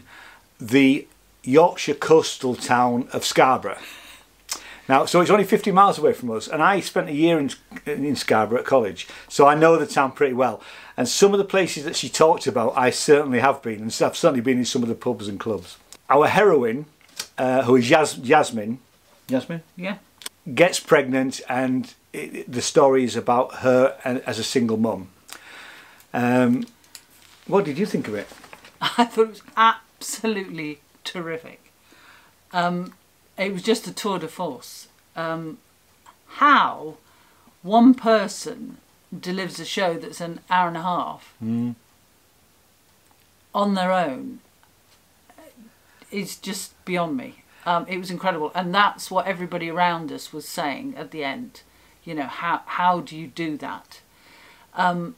the Yorkshire coastal town of Scarborough. Now, so it's only 50 miles away from us, and I spent a year in, in Scarborough at college, so I know the town pretty well. And some of the places that she talked about, I certainly have been, and I've certainly been in some of the pubs and clubs. Our heroine, uh, who is Yas- Yasmin, Yasmin, Yeah. gets pregnant and it, the story is about her as a single mum. Um, what did you think of it? [LAUGHS] I thought it was absolutely terrific. Um, it was just a tour de force. Um, how one person delivers a show that's an hour and a half Mm. on their own is just beyond me. Um, it was incredible, and that's what everybody around us was saying at the end. You know, how how do you do that? Um,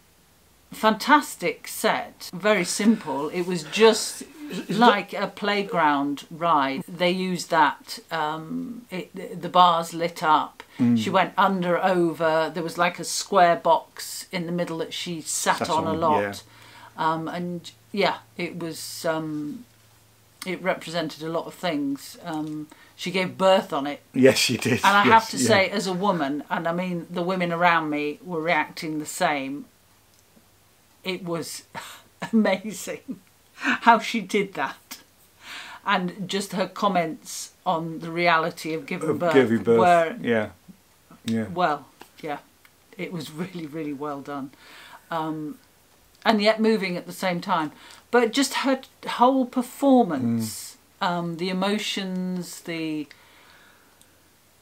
fantastic set, very simple. It was just like a playground ride. They used that. Um, it, the bars lit up. Mm. She went under, over. There was like a square box in the middle that she sat, Sat on, a lot. yeah. Um, and yeah, it was. Um, it represented a lot of things. Um, she gave birth on it. Yes, she did. And I Yes, have to yeah. say, as a woman, and I mean, the women around me were reacting the same. It was [LAUGHS] amazing how she did that. And just her comments on the reality of giving Of birth, giving birth. were, yeah. Yeah. well, yeah, it was really, really well done. Um, and yet moving at the same time. But just her whole performance, um, the emotions, the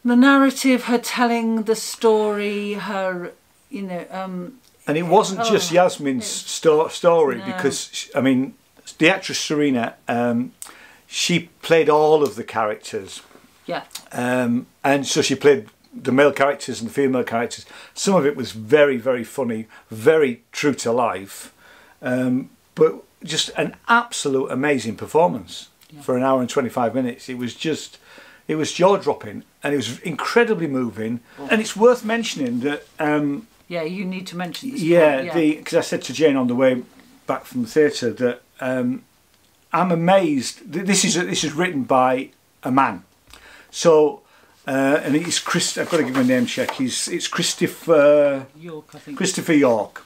the narrative, her telling the story, her, you know, um, And it wasn't just Oh, Yasmin's sto- story No. because, sh- I mean, the actress Serena, um, she played all of the characters. yeah, Um, and so she played the male characters and the female characters. Some of it was very, very funny, very true to life, um, but just an absolute amazing performance for an hour and 25 minutes. It was just, it was jaw dropping and it was incredibly moving. And it's worth mentioning that. Um, yeah. You need to mention this. yeah, because I said to Jane on the way back from the theatre that um, I'm amazed. th- This is this is written by a man, so uh, and it's Chris. I've got to give him a name check. He's it's Christopher York, I think. Christopher York,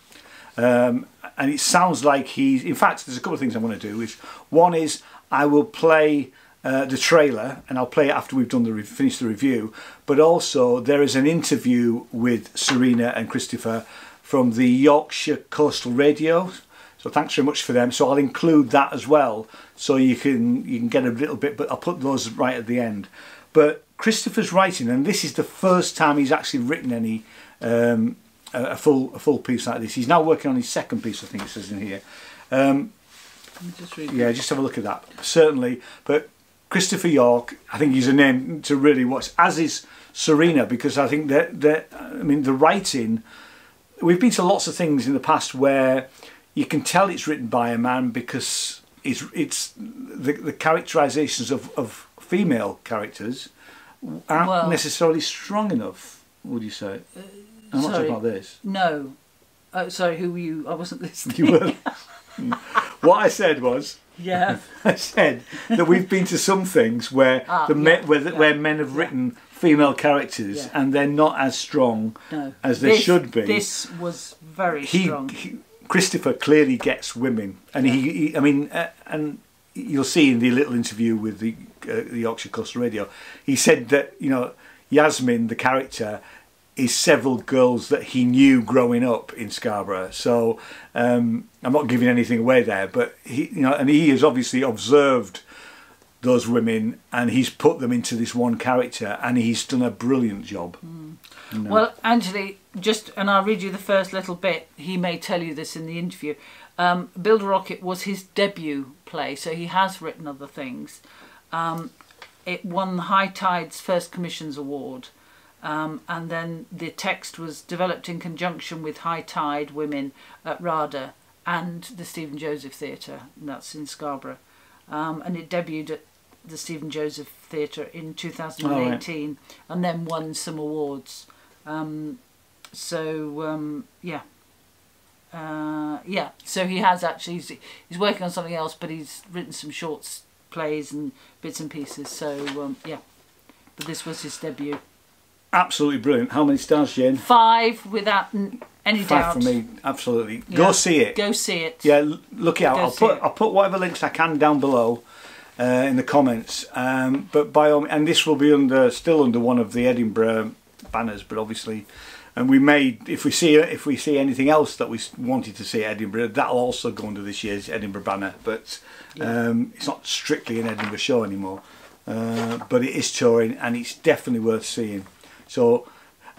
um, and it sounds like he's. In fact, there's a couple of things I want to do. Is one is I will play. Uh, the trailer, and I'll play it after we've done the re- finished the review. But also, there is an interview with Serena and Christopher from the Yorkshire Coastal Radio. So thanks very much for them. So I'll include that as well, so you can you can get a little bit. But I'll put those right at the end. But Christopher's writing, and this is the first time he's actually written any um, a, a full a full piece like this. He's now working on his second piece. I think it says in here, Um, Let me just read yeah, just have a look at that. Certainly, but Christopher York, I think he's a name to really watch. As is Serena, because I think that that I mean the writing. We've been to lots of things in the past where you can tell it's written by a man because it's it's the the characterizations of of female characters aren't Well- necessarily strong enough. Would you say? Uh, I'm not sorry. talking about this. No. Oh, sorry, who were you? I wasn't [LAUGHS] listening. You were. Hmm. what I said was. Yeah. [LAUGHS] I said that we've been to some things where Ah, the yeah, where, the- yeah, where men have written female characters Yeah. and they're not as strong No. as they This- should be. This was very he, strong. he- Christopher clearly gets women, and he, he I mean, uh, and you'll see in the little interview with the uh, the Yorkshire Coastal Radio, he said that you know Yasmin, the character, is several girls that he knew growing up in Scarborough. So um, I'm not giving anything away there, but he, you know, and he has obviously observed those women and he's put them into this one character, and he's done a brilliant job. You know. Well, Angeli, just and I'll read you the first little bit. He may tell you this in the interview. Um, Build a Rocket was his debut play, so he has written other things. Um, it won High Tide's First Commissions Award, um, and then the text was developed in conjunction with High Tide Women at RADA and the Stephen Joseph Theatre, and that's in Scarborough. Um, and it debuted at the Stephen Joseph Theatre in 2018 and then won some awards. Um, so um, yeah, uh, yeah. So he has actually he's, he's working on something else, but he's written some shorts, plays, and bits and pieces. So um, yeah, but this was his debut. Absolutely brilliant. How many stars, Jane? Five without any Five doubt. from me, absolutely. Yeah. Go see it. Go see it. Yeah, look it out. Go I'll put it. I'll put whatever links I can down below uh, in the comments. Um, but by all, and this will be under still under one of the Edinburgh banners, but obviously, and we may if we see if we see anything else that we wanted to see at Edinburgh, that'll also go under this year's Edinburgh banner. But um, it's not strictly an Edinburgh show anymore. Uh, but it is touring, and it's definitely worth seeing. So.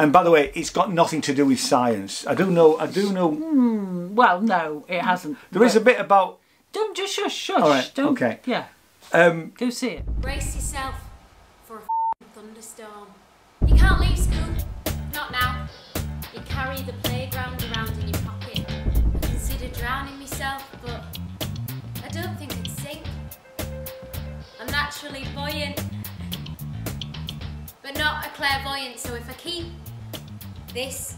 And by the way, it's got nothing to do with science. I do know. I do know. Hmm, well, no, it hasn't. There is a bit about. Don't just shush, shush. All right, Don't, okay. Yeah. Um, Go see it. Brace yourself for a f***ing thunderstorm. You can't leave school. Not now. You carry the playground around in your pocket. I considered drowning myself, but I don't think I'd sink. I'm naturally buoyant, but not a clairvoyant. So if I keep this,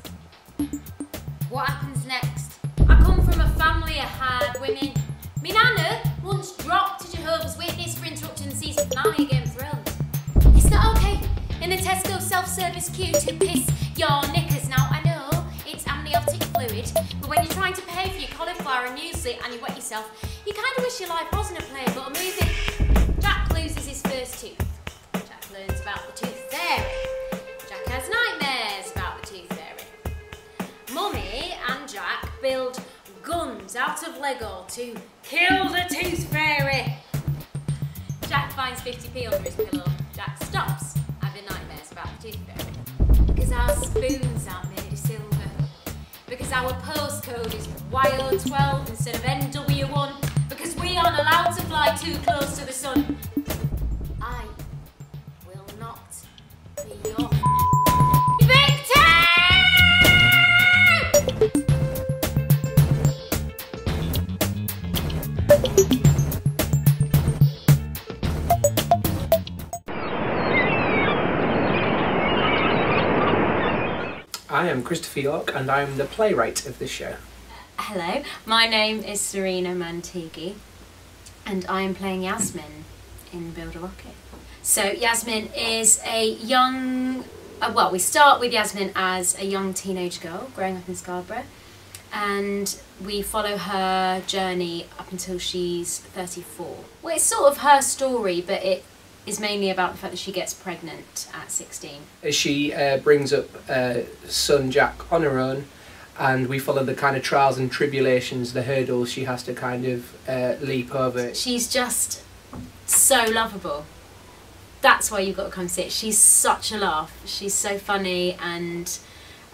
what happens next? I come from a family of hard women. Me nana once dropped a Jehovah's Witness for interrupting the season finale of Game of Thrones. It's not okay in the Tesco self-service queue to piss your knickers. Now I know it's amniotic fluid, but when you're trying to pay for your cauliflower and muesli and you wet yourself, you kind of wish your life wasn't a playable movie. Jack loses his first tooth. Jack learns about the tooth fairy. Jack has nightmares about the tooth fairy. Mummy and Jack build guns out of Lego to kill the tooth fairy. Jack finds 50p under his pillow. Jack stops having nightmares about the tooth fairy. Because our spoons aren't made of silver. Because our postcode is YO12 instead of NW1. Because we aren't allowed to fly too close to the sun. I am Christopher York and I'm the playwright of this show. Hello, my name is Serena Manteghi, and I am playing Yasmin in Build a Rocket. So, Yasmin is a young, uh, well, we start with Yasmin as a young teenage girl growing up in Scarborough, and we follow her journey up until she's 34. Well, it's sort of her story, but it is mainly about the fact that she gets pregnant at 16. She uh, brings up uh, son Jack on her own, and we follow the kind of trials and tribulations, the hurdles she has to kind of uh, leap over. She's just so lovable. That's why you've got to come see it. She's such a laugh. She's so funny and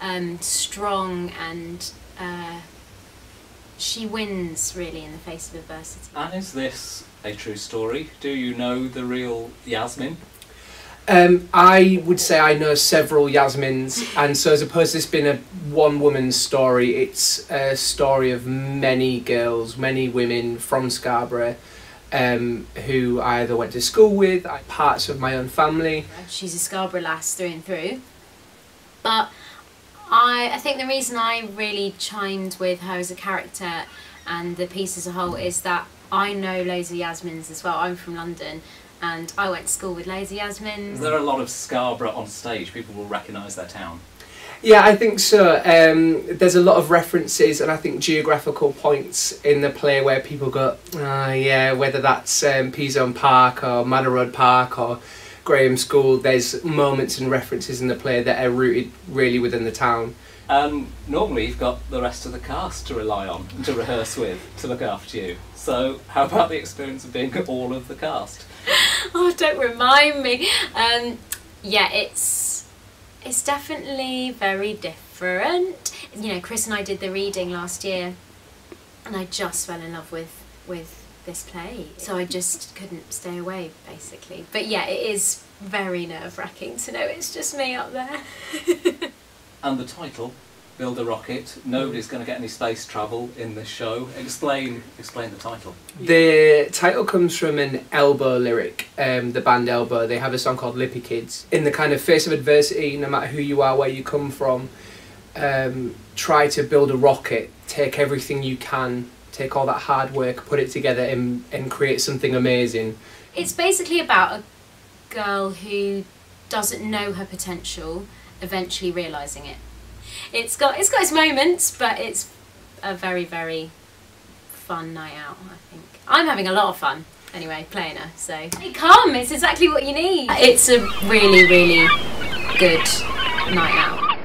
um, strong and uh, she wins really in the face of adversity. And is this a true story? Do you know the real Yasmin? Um, I would say I know several Yasmins, and so as opposed to this being a one woman story, it's a story of many girls, many women from Scarborough um, who I either went to school with, parts of my own family. She's a Scarborough lass through and through. But I, I think the reason I really chimed with her as a character and the piece as a whole is that I know loads of Yasmins as well. I'm from London and I went to school with loads of Yasmins. There are a lot of Scarborough on stage. People will recognise their town. Yeah, I think so. Um, there's a lot of references and I think geographical points in the play where people go, ah, yeah, whether that's um, Peasholm Park or Manor Road Park or Graham School, there's moments and references in the play that are rooted really within the town. Um, normally, you've got the rest of the cast to rely on, to rehearse with, to look after you. So, how about the experience of being all of the cast? [LAUGHS] oh, don't remind me. Um, yeah, it's it's definitely very different. You know, Chris and I did the reading last year, and I just fell in love with with this play. So I just couldn't stay away, basically. But yeah, it is very nerve wracking to know it's just me up there. [LAUGHS] and the title, Build a Rocket. Nobody's going to get any space travel in this show. Explain, explain the title. The title comes from an Elbow lyric. Um, the band Elbow, they have a song called Lippy Kids. In the kind of face of adversity, no matter who you are, where you come from, um, try to build a rocket. Take everything you can take all that hard work, put it together, and, and create something amazing. It's basically about a girl who doesn't know her potential, eventually realizing it. It's got it's got its moments, but it's a very very fun night out. I think I'm having a lot of fun anyway playing her. So hey, come, it's exactly what you need. It's a really really good night out.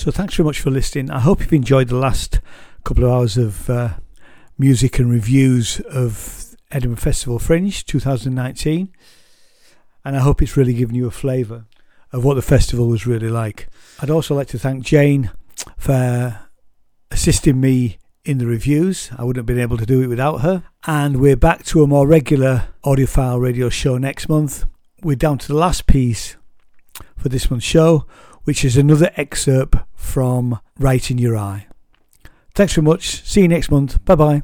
So thanks very much for listening. I hope you've enjoyed the last couple of hours of uh, music and reviews of Edinburgh Festival Fringe 2019. And I hope it's really given you a flavour of what the festival was really like. I'd also like to thank Jane for assisting me in the reviews. I wouldn't have been able to do it without her. And we're back to a more regular audiophile radio show next month. We're down to the last piece for this month's show, which is another excerpt from Right in Your Eye. Thanks very much. See you next month. Bye bye.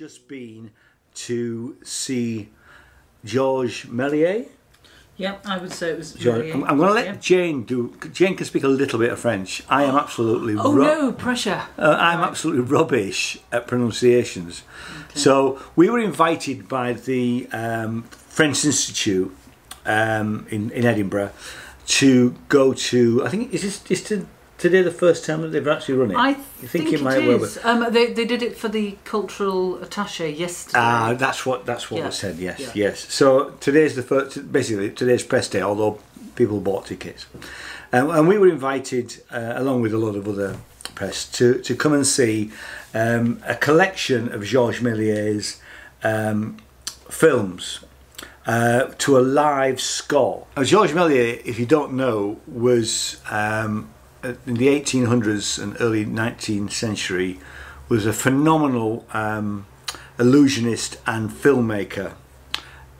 Just been to see Georges Méliès. Yeah, I would say it was. George. I'm, I'm going to let Yeah. Jane do. Jane can speak a little bit of French. I am absolutely. Oh no, pressure. Uh, I'm absolutely rubbish at pronunciations. So we were invited by the um, French Institute um, in, in Edinburgh to go to. I think is this is to, today the first time that they've actually run it. I You think, it it might well be. Um, they, they did it for the cultural attaché yesterday. Ah, that's what that's what Yeah. was said. Yes, Yeah. yes. So today's the first. Basically, today's press day. Although people bought tickets, um, and we were invited uh, along with a lot of other press to to come and see um, a collection of Georges Méliès um, films. Uh, to a live score. Now, Georges Méliès, if you don't know, was um, in the 1800s and early 19th century was a phenomenal um, illusionist and filmmaker.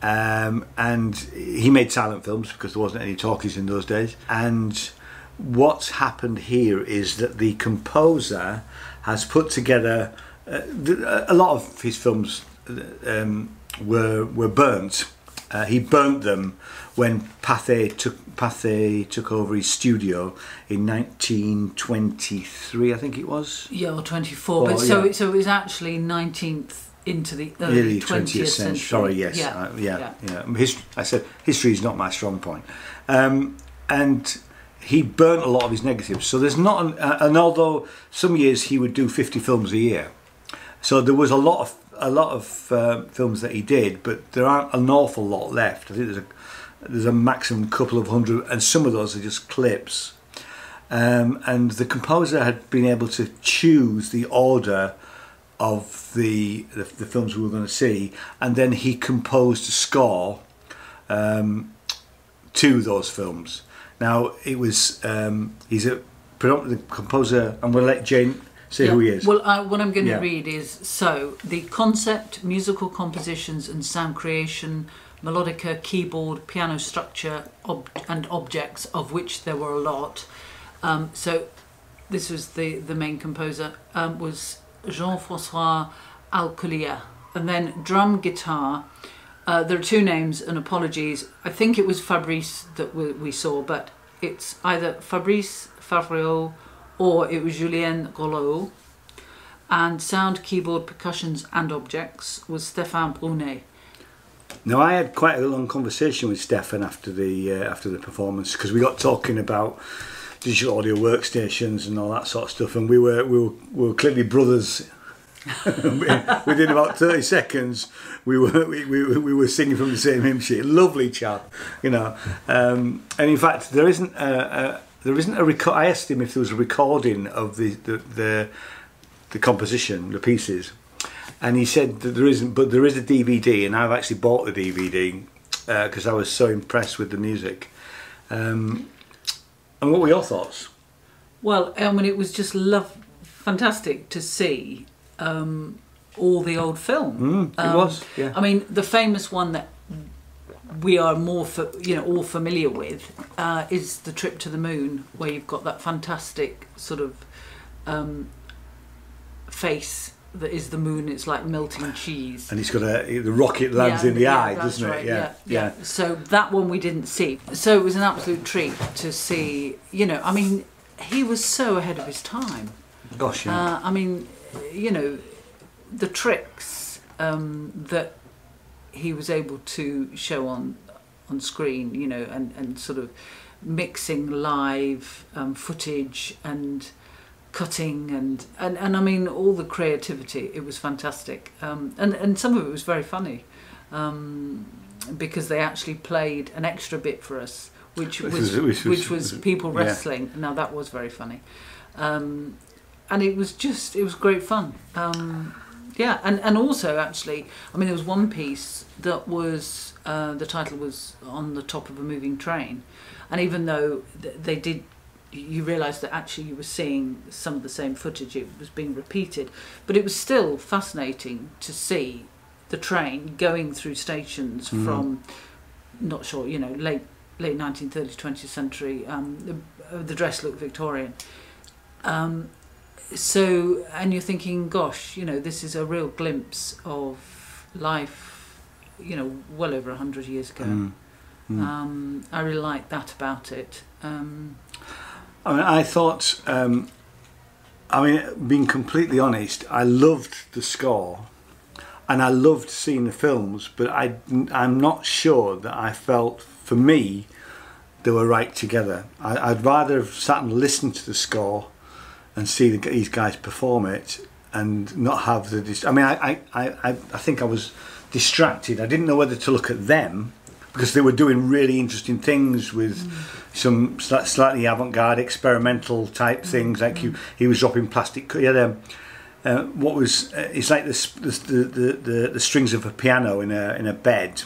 Um, and he made silent films because there wasn't any talkies in those days. And what's happened here is that the composer has put together uh, a lot of his films um, were were burnt. Uh, he burnt them when Pathé took Pathé took over his studio in 1923, I think it was. Yeah, or 24. Or, but so, yeah. it, so it was actually 19th into the early, Early 20th, century. Sorry, yes, Yeah. uh, yeah, yeah. Hist- I said history is not my strong point, um, and he burnt a lot of his negatives. So there's not, an, uh, and although some years he would do 50 films a year, so there was a lot of a lot of uh, films that he did, but there aren't an awful lot left. I think there's a there's a maximum couple of hundred, and some of those are just clips. Um, and the composer had been able to choose the order of the, the the films we were going to see, and then he composed a score um, to those films. Now it was um, he's a predominantly composer. I'm going to let Jane say who he is. Well, uh, what I'm going to Yeah. read is so the concept, musical compositions, and sound creation, melodica, keyboard, piano structure, ob- and objects, of which there were a lot. Um, so, this was the the main composer um, was Jean François Alcoléa, and then drum guitar. Uh, there are two names and apologies. I think it was Fabrice that we, we saw, but it's either Fabrice Favreau or it was Julien Rollo. And sound, keyboard, percussions, and objects was Stéphane Brunet. Now I had quite a long conversation with Stefan after the uh, after the performance because we got talking about digital audio workstations and all that sort of stuff, and we were we were, we were clearly brothers. [LAUGHS] Within about thirty seconds, we were we, we, we were singing from the same hymn sheet. Lovely chap, you know. Um, and in fact, there isn't a, a there isn't a record. I asked him if there was a recording of the the, the the composition, the pieces, and he said that there isn't, but there is a DVD, and I've actually bought the DVD because I was so impressed with the music. Um, and what were your thoughts? Well, I mean, it was just love, fantastic to see um, all the old film. Mm, it Um, was, yeah. I mean, the famous one that we are more, fa- you know, all familiar with uh, is the trip to the moon, where you've got that fantastic sort of um, face that is the moon. It's like melting cheese. And he's got a the rocket lands Yeah, in the yeah, eye, doesn't right, it? Yeah, yeah, So that one we didn't see. So it was an absolute treat to see. You know, I mean, he was so ahead of his time. Gosh, yeah. Uh, I mean, you know, the tricks um, that he was able to show on on screen, you know, and, and sort of mixing live um, footage and cutting and, and and I mean all the creativity. It was fantastic, um, and and some of it was very funny. Um, because they actually played an extra bit for us, which Which was was- which was- was people yeah. wrestling. Now that was very funny, um, and it was just it was great fun. Um, yeah, and and also actually, I mean, there was one piece that was uh, the title was on the top of a moving train, and even though th- they did. You realised that actually you were seeing some of the same footage, it was being repeated, but it was still fascinating to see the train going through stations Mhm. from not sure you know late late 1930s 20th century um, the, uh, the dress looked Victorian um, so, and you're thinking, gosh, you know, this is a real glimpse of life, you know, well over a hundred years ago. Mm. Mm. Um, I really like that about it. Um, I mean, I thought, um, I mean, being completely honest, I loved the score and I loved seeing the films, but I, I'm not sure that I felt, for me, they were right together. I, I'd rather have sat and listened to the score and see the, these guys perform it and not have the. I mean, I, I, I, I think I was distracted. I didn't know whether to look at them because they were doing really interesting things with some sli- slightly avant-garde experimental type things like he, he was dropping plastic he had a, uh, what was uh, it's like the, the, the, the, the strings of a piano in a in a bed.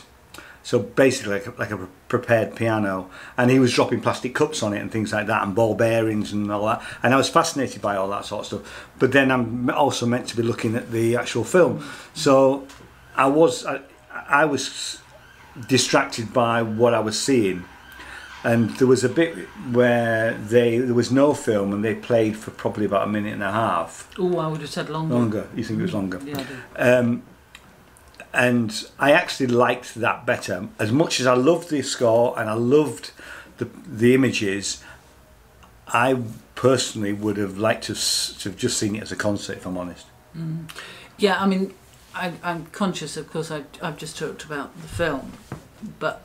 So basically like a, like a prepared piano. And he was dropping plastic cups on it and things like that and ball bearings and all that. And I was fascinated by all that sort of stuff. But then I'm also meant to be looking at the actual film. So I was I, I was distracted by what I was seeing and there was a bit where they there was no film and they played for probably about a minute and a half oh, I would have said longer. longer you think it was longer Yeah, I do. um, and I actually liked that better. As much as I loved the score and I loved the the images, I personally would have liked to, to have just seen it as a concert. If I'm honest. Mm. Yeah, I mean, I, I'm conscious, of course, I, I've just talked about the film, but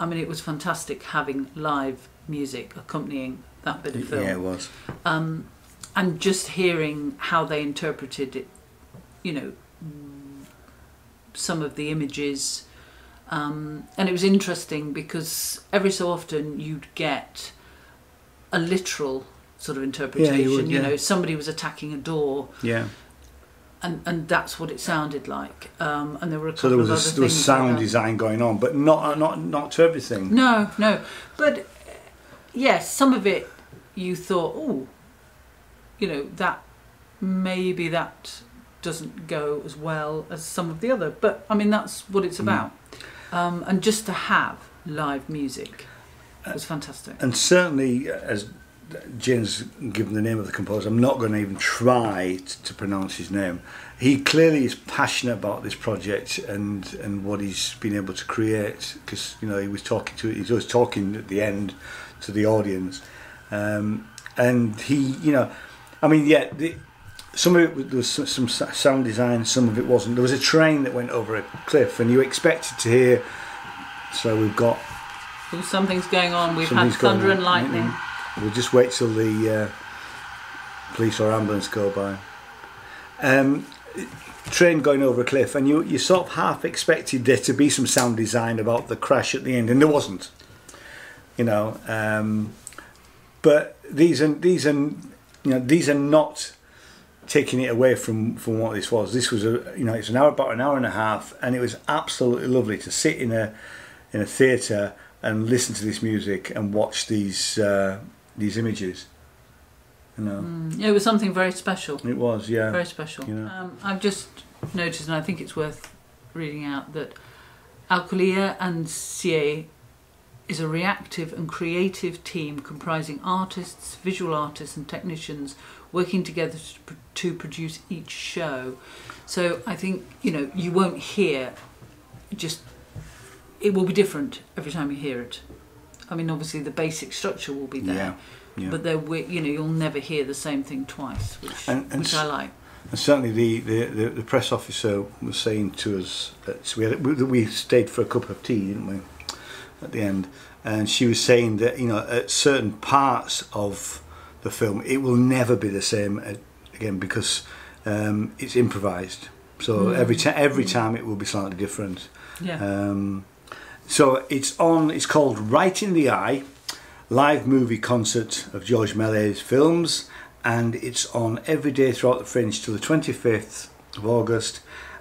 I mean, it was fantastic having live music accompanying that bit of film. Yeah, it was. Um, and just hearing how they interpreted it, you know, some of the images. Um, and it was interesting because every so often you'd get a literal sort of interpretation. would, yeah. know, somebody was attacking a door Yeah. And and that's what it sounded like. Um, and there were a So there was of a, other there was sound like design going on, but not not not to everything. No, no, but uh, yes, some of it you thought, oh, you know, that maybe that doesn't go as well as some of the other. But I mean, that's what it's Mm. about. Um, and just to have live music was fantastic. And certainly, as Jane's given the name of the composer, I'm not going to even try to pronounce his name. He clearly is passionate about this project and, and what he's been able to create. Because you know he was talking to he was talking at the end to the audience, um, and he you know, I mean yeah. The, some of it was- there was some some sound design, some of it wasn't. There was a train that went over a cliff, and you expected to hear. So we've got Well, something's going on. We've had thunder and lightning. Mm-mm. We'll just wait till the uh, police or ambulance go by. Um, train going over a cliff, and you you sort of half expected there to be some sound design about the crash at the end, and there wasn't. You know, um, but these are these are you know these are not taking it away from from what this was. This was a you know it's an hour about an hour and a half, and it was absolutely lovely to sit in a in a theatre and listen to this music and watch these uh, these images. You know, Mm, it was something very special. it was yeah Very special. You know. Um, I've just noticed, and I think it's worth reading out, that Alcoléa and Sie is a reactive and creative team comprising artists, visual artists, and technicians working together to, pr- to produce each show. So I think, you know, you won't hear just, it will be different every time you hear it. I mean, obviously, the basic structure will be there. Yeah, yeah. But there, you know, you'll never hear the same thing twice, which, And- and which I like. And certainly the, the, the, the press officer was saying to us that so we, had, we, we stayed for a cup of tea, didn't we, at the end? And she was saying that, you know, at certain parts of the film, it will never be the same again because um, it's improvised. So Mm. every, ti every time it will be slightly different. Yeah. Um, so it's on, it's called Right in the Eye, live movie concert of George Méliès's films, and it's on every day throughout the Fringe till the 25th of August,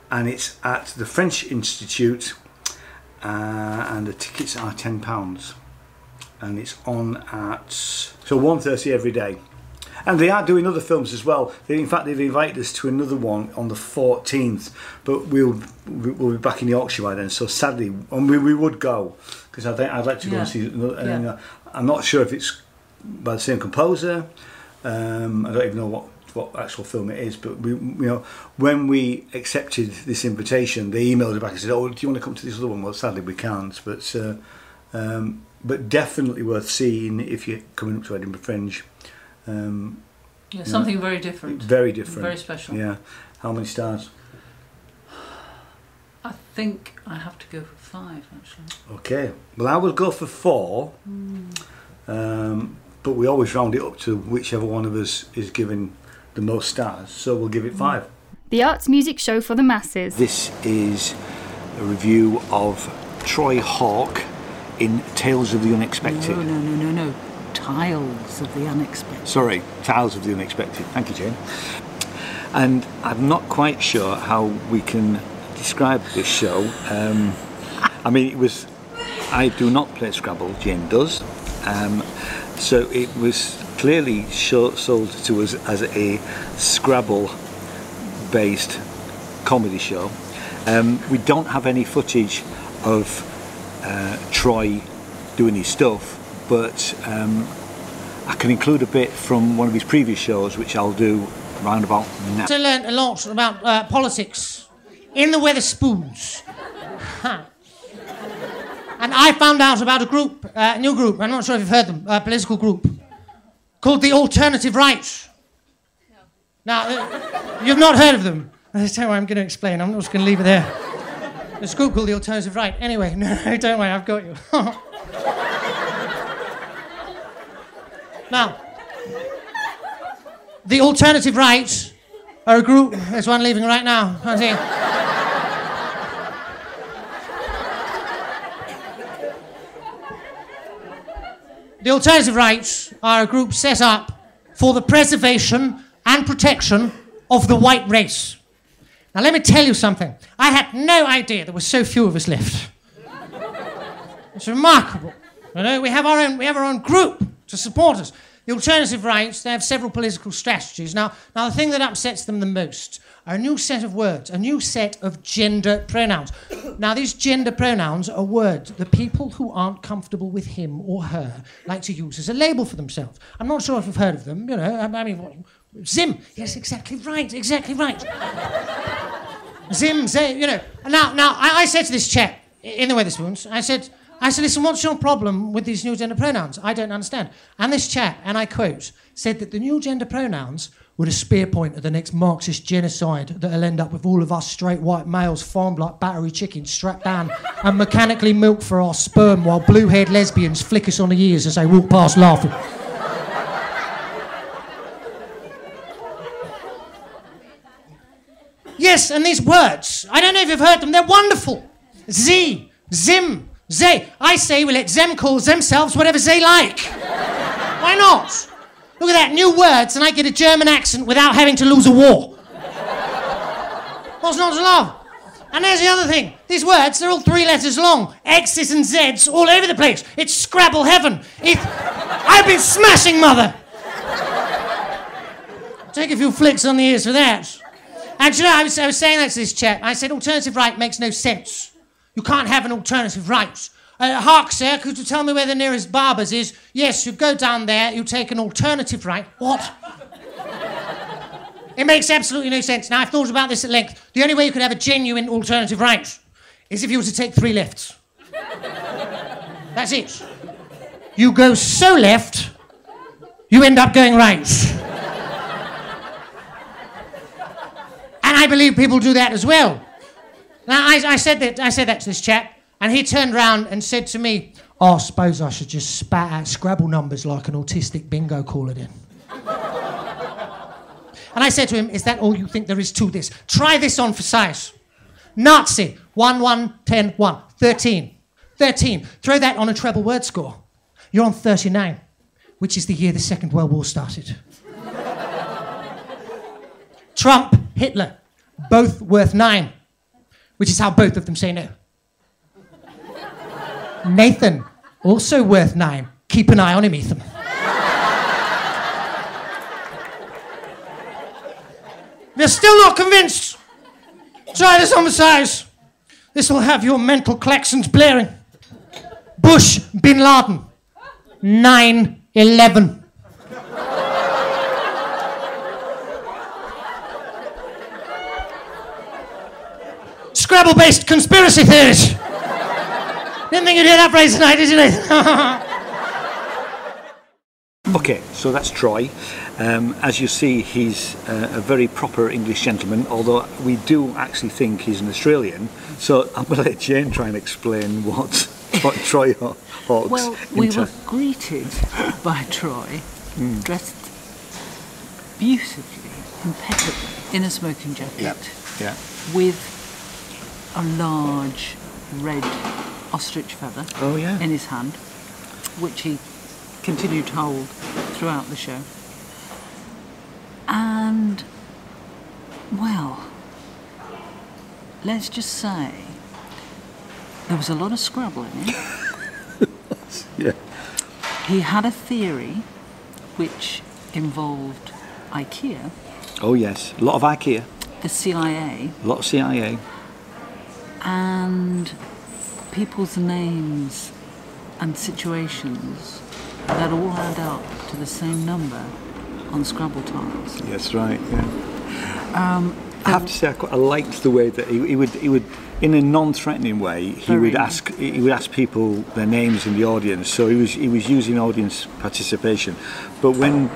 and it's at the French Institute, uh, and the tickets are £10. And it's on at, so 1.30 every day. And they are doing other films as well. They, in fact, they've invited us to another one on the 14th, but we'll we'll be back in the Yorkshire by then. So sadly, and we, we would go because I think I'd like to go Yeah. and see. another- And, Yeah. uh, I'm not sure if it's by the same composer. Um, I don't even know what what actual film it is, but we, you know, when we accepted this invitation, they emailed us back and said, "Oh, do you want to come to this other one?" Well, sadly, we can't, but uh, um, but definitely worth seeing if you're coming up to Edinburgh Fringe. Um, Yeah, you something know, very different. Very different. Very special. Yeah. How many stars? I think I have to go for five, actually. Okay. Well, I would go for four, um, but we always round it up to whichever one of us is given the most stars. So we'll give it five. The arts music show for the masses. This is a review of Troy Hawke in Tales of the Unexpected. No, no, no, no, no. Tiles of the unexpected. Sorry, tiles of the Unexpected. Thank you, Jane. And I'm not quite sure how we can describe this show. Um, I mean, it was. I do not play Scrabble, Jane does. Um, so it was clearly sold to us as a Scrabble based comedy show. Um, we don't have any footage of uh, Troy doing his stuff, but um, I can include a bit from one of his previous shows, which I'll do round about now. I learned a lot about uh, politics in the Wetherspoons. Ha. and I found out about a group, uh, a new group, I'm not sure if you've heard them, a political group, called the Alternative Right. Now, uh, you've not heard of them. [LAUGHS] That's how I'm going to explain. I'm just going to leave it there. There's a group called the Alternative Right. Anyway, [LAUGHS] no, don't worry, I've got you. [LAUGHS] now, the Alternative Right are a group. There's one leaving right now. I see. The Alternative Rights are a group set up for the preservation and protection of the white race. Now, let me tell you something. I had no idea there were so few of us left. It's remarkable. You know, we have our own, we have our own group to support us. The alternative rights, they have several political strategies. Now, now, the thing that upsets them the most are a new set of words, a new set of gender pronouns. Now, these gender pronouns are words that people who aren't comfortable with him or her like to use as a label for themselves. I'm not sure if you've heard of them, you know, I, I mean, what, Zim. Yes, exactly right, exactly right. Zim, Zay, you know. Now, now, I, I said to this chap in the Wetherspoons, I said, I said, listen, what's your problem with these new gender pronouns? I don't understand. And this chap, and I quote, said that the new gender pronouns were the spear point of the next Marxist genocide that'll end up with all of us straight white males farmed like battery chickens strapped down [LAUGHS] and mechanically milked for our sperm while blue haired lesbians flick us on the ears as they walk past laughing. [LAUGHS] Yes, and these words, I don't know if you've heard them, they're wonderful. Z, Zim, Zay. I say we let them call themselves whatever they like. Why not? Look at that, new words, and I get a German accent without having to lose a war. What's not to love? And there's the other thing. These words, they're all three letters long. X's and Z's all over the place. It's Scrabble heaven. I've been smashing, mother. Take a few flicks on the ears for that. And you know, I was, I was saying that to this chap. I said, alternative right makes no sense. You can't have an alternative right. Uh, Hark, sir, could you tell me where the nearest barber's is? Yes, you go down there, you take an alternative right. What? it makes absolutely no sense. Now, I've thought about this at length. The only way you could have a genuine alternative right is if you were to take three lefts. That's it. You go so left, you end up going right. And I believe people do that as well. Now, I, I, said that, I said that to this chap, and he turned round and said to me, oh, I suppose I should just spat out Scrabble numbers like an autistic bingo caller then. [LAUGHS] and I said to him, Is that all you think there is to this? Try this on for size. Nazi, 1, 1, 10, 1, 13. 13. Throw that on a treble word score. You're on 39, which is the year the Second World War started. [LAUGHS] Trump, Hitler, both worth nine, which is how both of them say no. Nathan, also worth nine. Keep an eye on him, Ethan. They're still not convinced. Try this on the size. This will have your mental claxons blaring. Bush, Bin Laden, 9 11. Scrabble based conspiracy theories. Didn't think you'd hear that phrase tonight, did you, Nathan? [LAUGHS] Okay, so that's Troy. Um, as you see, he's uh, a very proper English gentleman, although we do actually think he's an Australian. So I'm going to let Jane try and explain what, what Troy Haw- Hawke's Well, we were greeted by Troy, Mm. dressed beautifully, impeccably, in a smoking jacket, Yeah, yeah. with a large red ostrich feather Oh, yeah. in his hand, which he continued to hold throughout the show. And, well, let's just say there was a lot of Scrabble in it. [LAUGHS] Yeah. He had a theory which involved IKEA, Oh, yes. A lot of IKEA, the CIA, a lot of CIA. And people's names and situations that all add up to the same number on Scrabble tiles. Yes, right, yeah. Um, I have to say, I, quite, I liked the way that he, he would, he would, in a non-threatening way, he would ask, he would ask people their names in the audience. So he was, he was using audience participation. But when,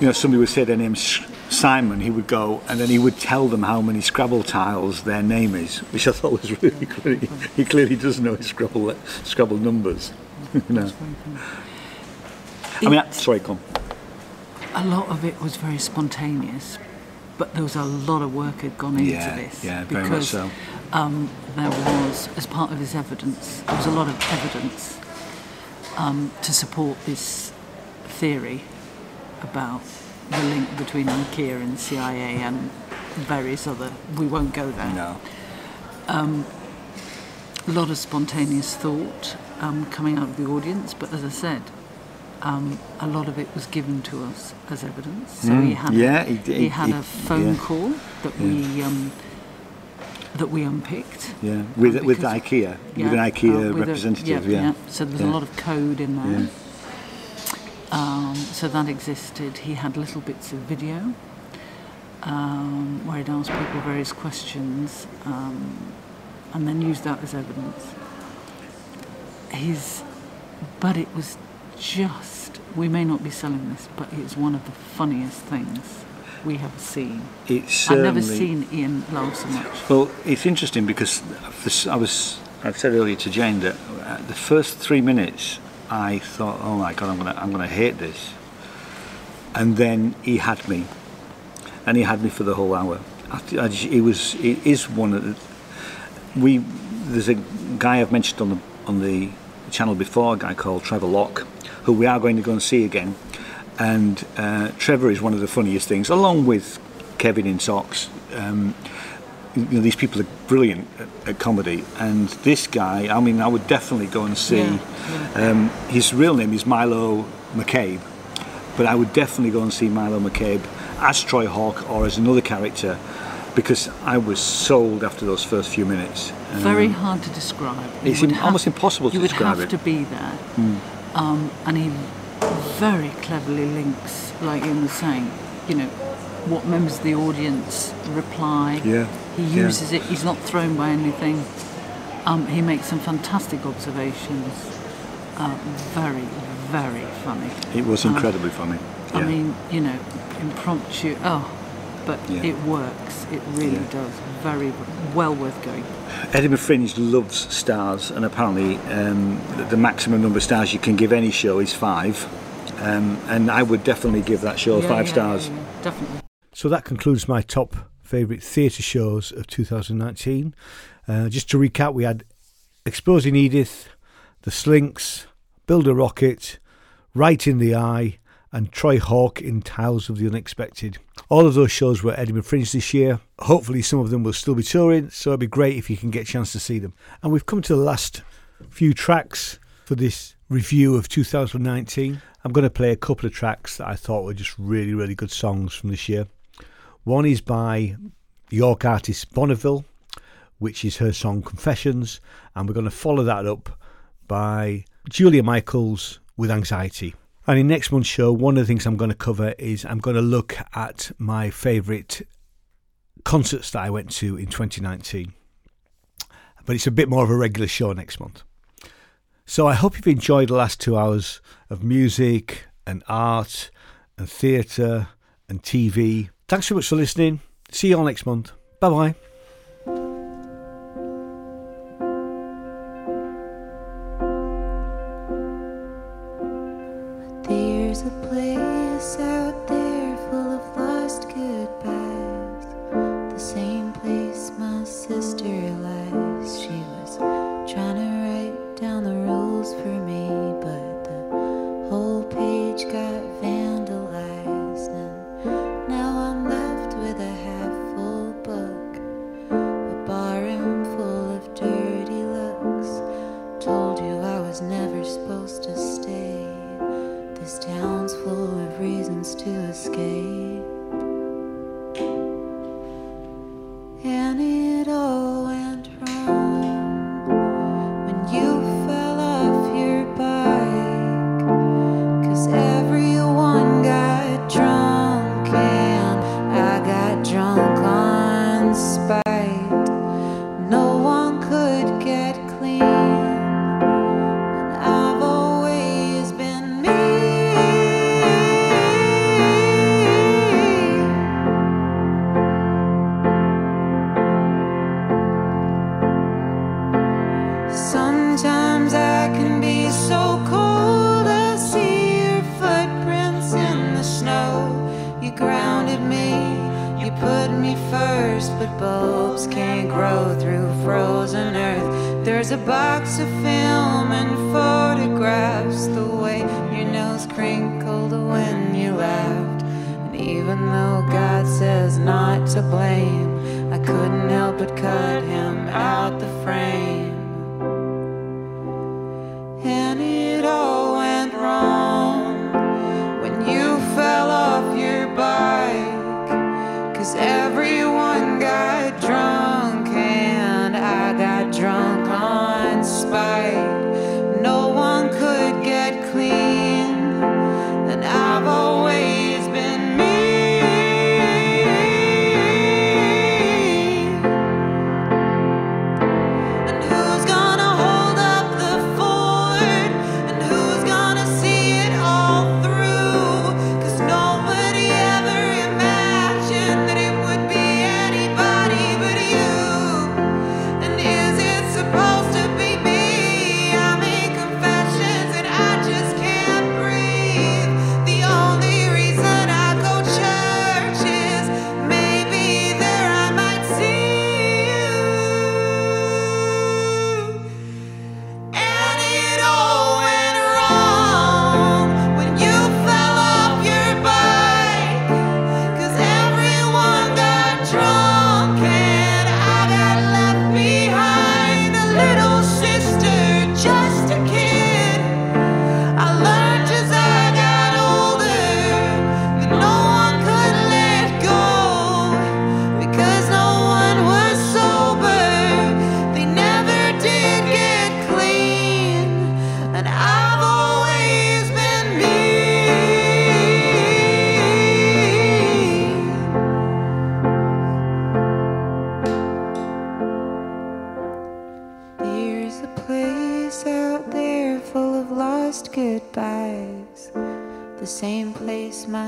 you know, somebody would say their name's Simon, he would go and then he would tell them how many Scrabble tiles their name is, which I thought was really [LAUGHS] great. He clearly does know his Scrabble, Scrabble numbers. [LAUGHS] you know. I mean, I- sorry, come. a lot of it was very spontaneous, but there was a lot of work had gone into Yeah, this. yeah, very much because so. um, there was, as part of his evidence, there was a lot of evidence um, to support this theory about the link between IKEA and CIA and various other. We won't go there. No. Um, a lot of spontaneous thought um, coming out of the audience, but as I said, um, a lot of it was given to us as evidence. So Mm, he had, yeah, a, he he, had he- a phone yeah. call that Yeah. we um, that we unpicked. Yeah, with, with IKEA, with an IKEA uh, with a- representative, yeah, yeah. So there was a lot of code in there. Um, so that existed. He had little bits of video um, where he'd ask people various questions um, and then used that as evidence. His, but it was just, we may not be selling this, but it's one of the funniest things we have seen. It's I've never seen Ian laugh so much. Well, it's interesting because this, I was I said earlier to Jane that uh, the first three minutes I thought, oh my god, I'm gonna I'm gonna hate this, and then he had me, and he had me for the whole hour. I, I just, he was he is one of the, we there's a guy I've mentioned on the on the channel before, a guy called Trevor Lock, who we are going to go and see again. And uh, Trevor is one of the funniest things, along with Kevin in socks. Um, you know, these people are brilliant at, at comedy, and this guy, I mean, I would definitely go and see. Yeah, Um, his real name is Milo McCabe, but I would definitely go and see Milo McCabe as Troy Hawke or as another character, because I was sold after those first few minutes. Um, Very hard to describe. You It's im- almost impossible to describe. You would have it. to be there. Mm. Um, and he very cleverly links, like Ian was saying, you know, what members of the audience reply. Yeah, He yeah. uses it. He's not thrown by anything. Um, he makes some fantastic observations. Uh, very, very funny. It was Um, incredibly funny. I mean, you know, impromptu. Oh, but Yeah. it works. It really Yeah. does. Very well worth going. Edinburgh Fringe loves stars, and apparently um, the- the maximum number of stars you can give any show is five. Um, and I would definitely give that show Yeah, five yeah, stars. yeah, yeah, definitely. So that concludes my top favourite theatre shows of 2019. Uh, just to recap, we had Exposing Edith, The Slinks, Build a Rocket, Right in the Eye, and Troy Hawke in Tiles of the Unexpected. All of those shows were Edinburgh Fringe this year. Hopefully, some of them will still be touring, so it'd be great if you can get a chance to see them. And we've come to the last few tracks for this review of 2019. I'm going to play a couple of tracks that I thought were just really, really good songs from this year. One is by York artist Bonneville, which is her song Confessions, and we're going to follow that up by Julia Michaels with Anxiety. And in next month's show, one of the things I'm going to cover is I'm going to look at my favourite concerts that I went to in 2019. But it's a bit more of a regular show next month. So I hope you've enjoyed the last two hours of music and art and theatre and TV Thanks so much for listening. See you all next month. Bye bye.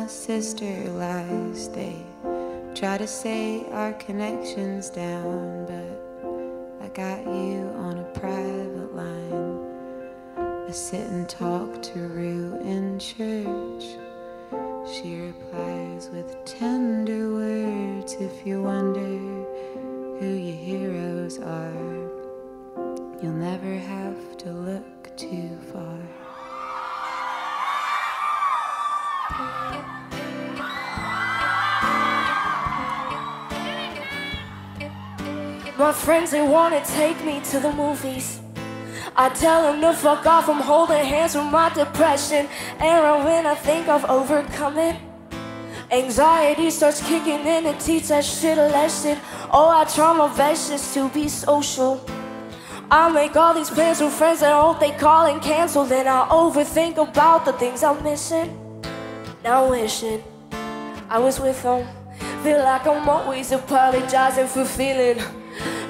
my sister lies. They try to say our connection's down, but I got you on a private line. I sit and talk to Rue in church. She replies with tender words if you wonder who your heroes are. You'll never have to look too far. My friends, they wanna take me to the movies. I tell them to fuck off, I'm holding hands with my depression. And when I think I've overcome it, anxiety starts kicking in and teach that shit a lesson. Oh, I try my best just to be social. I make all these plans with friends that hope they call and cancel. Then I overthink about the things I'm missing. Now wishing I was with them. Feel like I'm always apologizing for feeling.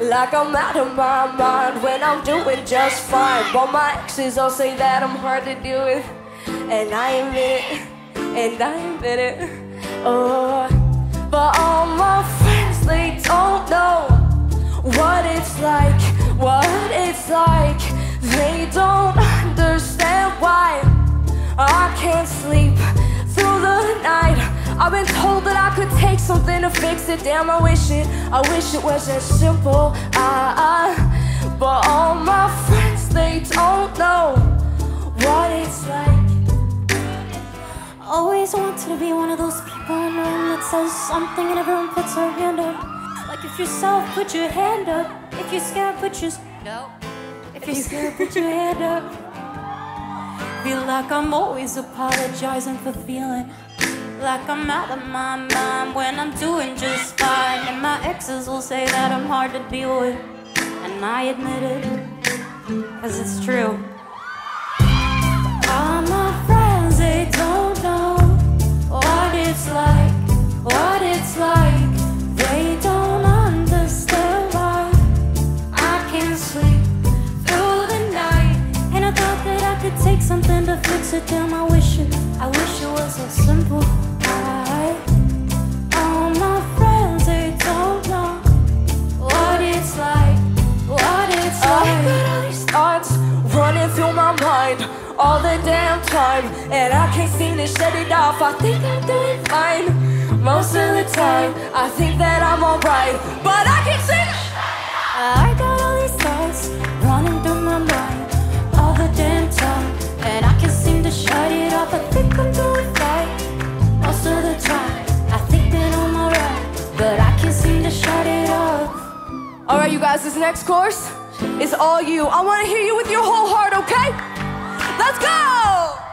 Like I'm out of my mind when I'm doing just fine. But my exes all say that I'm hard to deal with. And I admit it, and I admit it. Oh, but all my friends, they don't know what it's like, what it's like. They don't understand why I can't sleep through the night. I've been told that I could take something to fix it. Damn, I wish it, I wish it was as simple. I, I, but all my friends, they don't know what it's like. Always wanted to be one of those people in the room that says something and everyone puts their hand up. Like if you're soft, put your hand up. If you're scared, put your no. If you're scared, put your hand up. Feel like I'm always apologizing for feeling like I'm out of my mind when I'm doing just fine. And my exes will say that I'm hard to deal with, and I admit it, cause it's true. All my friends, they don't know what it's like, what it's like. Something to fix it. Damn, I wish it, I wish it was so simple. I, all my friends, they don't know what it's like, what it's I like. got all these thoughts running through my mind all the damn time, and I can't seem to shut it off. I think I'm doing fine most of the time. I think that I'm alright, but I can't seem to. I got all these Alright, you guys, this next course is all you. I want to hear you with your whole heart, okay? Let's go!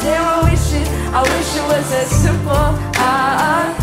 Damn, I wish it, I wish it was as simple. I,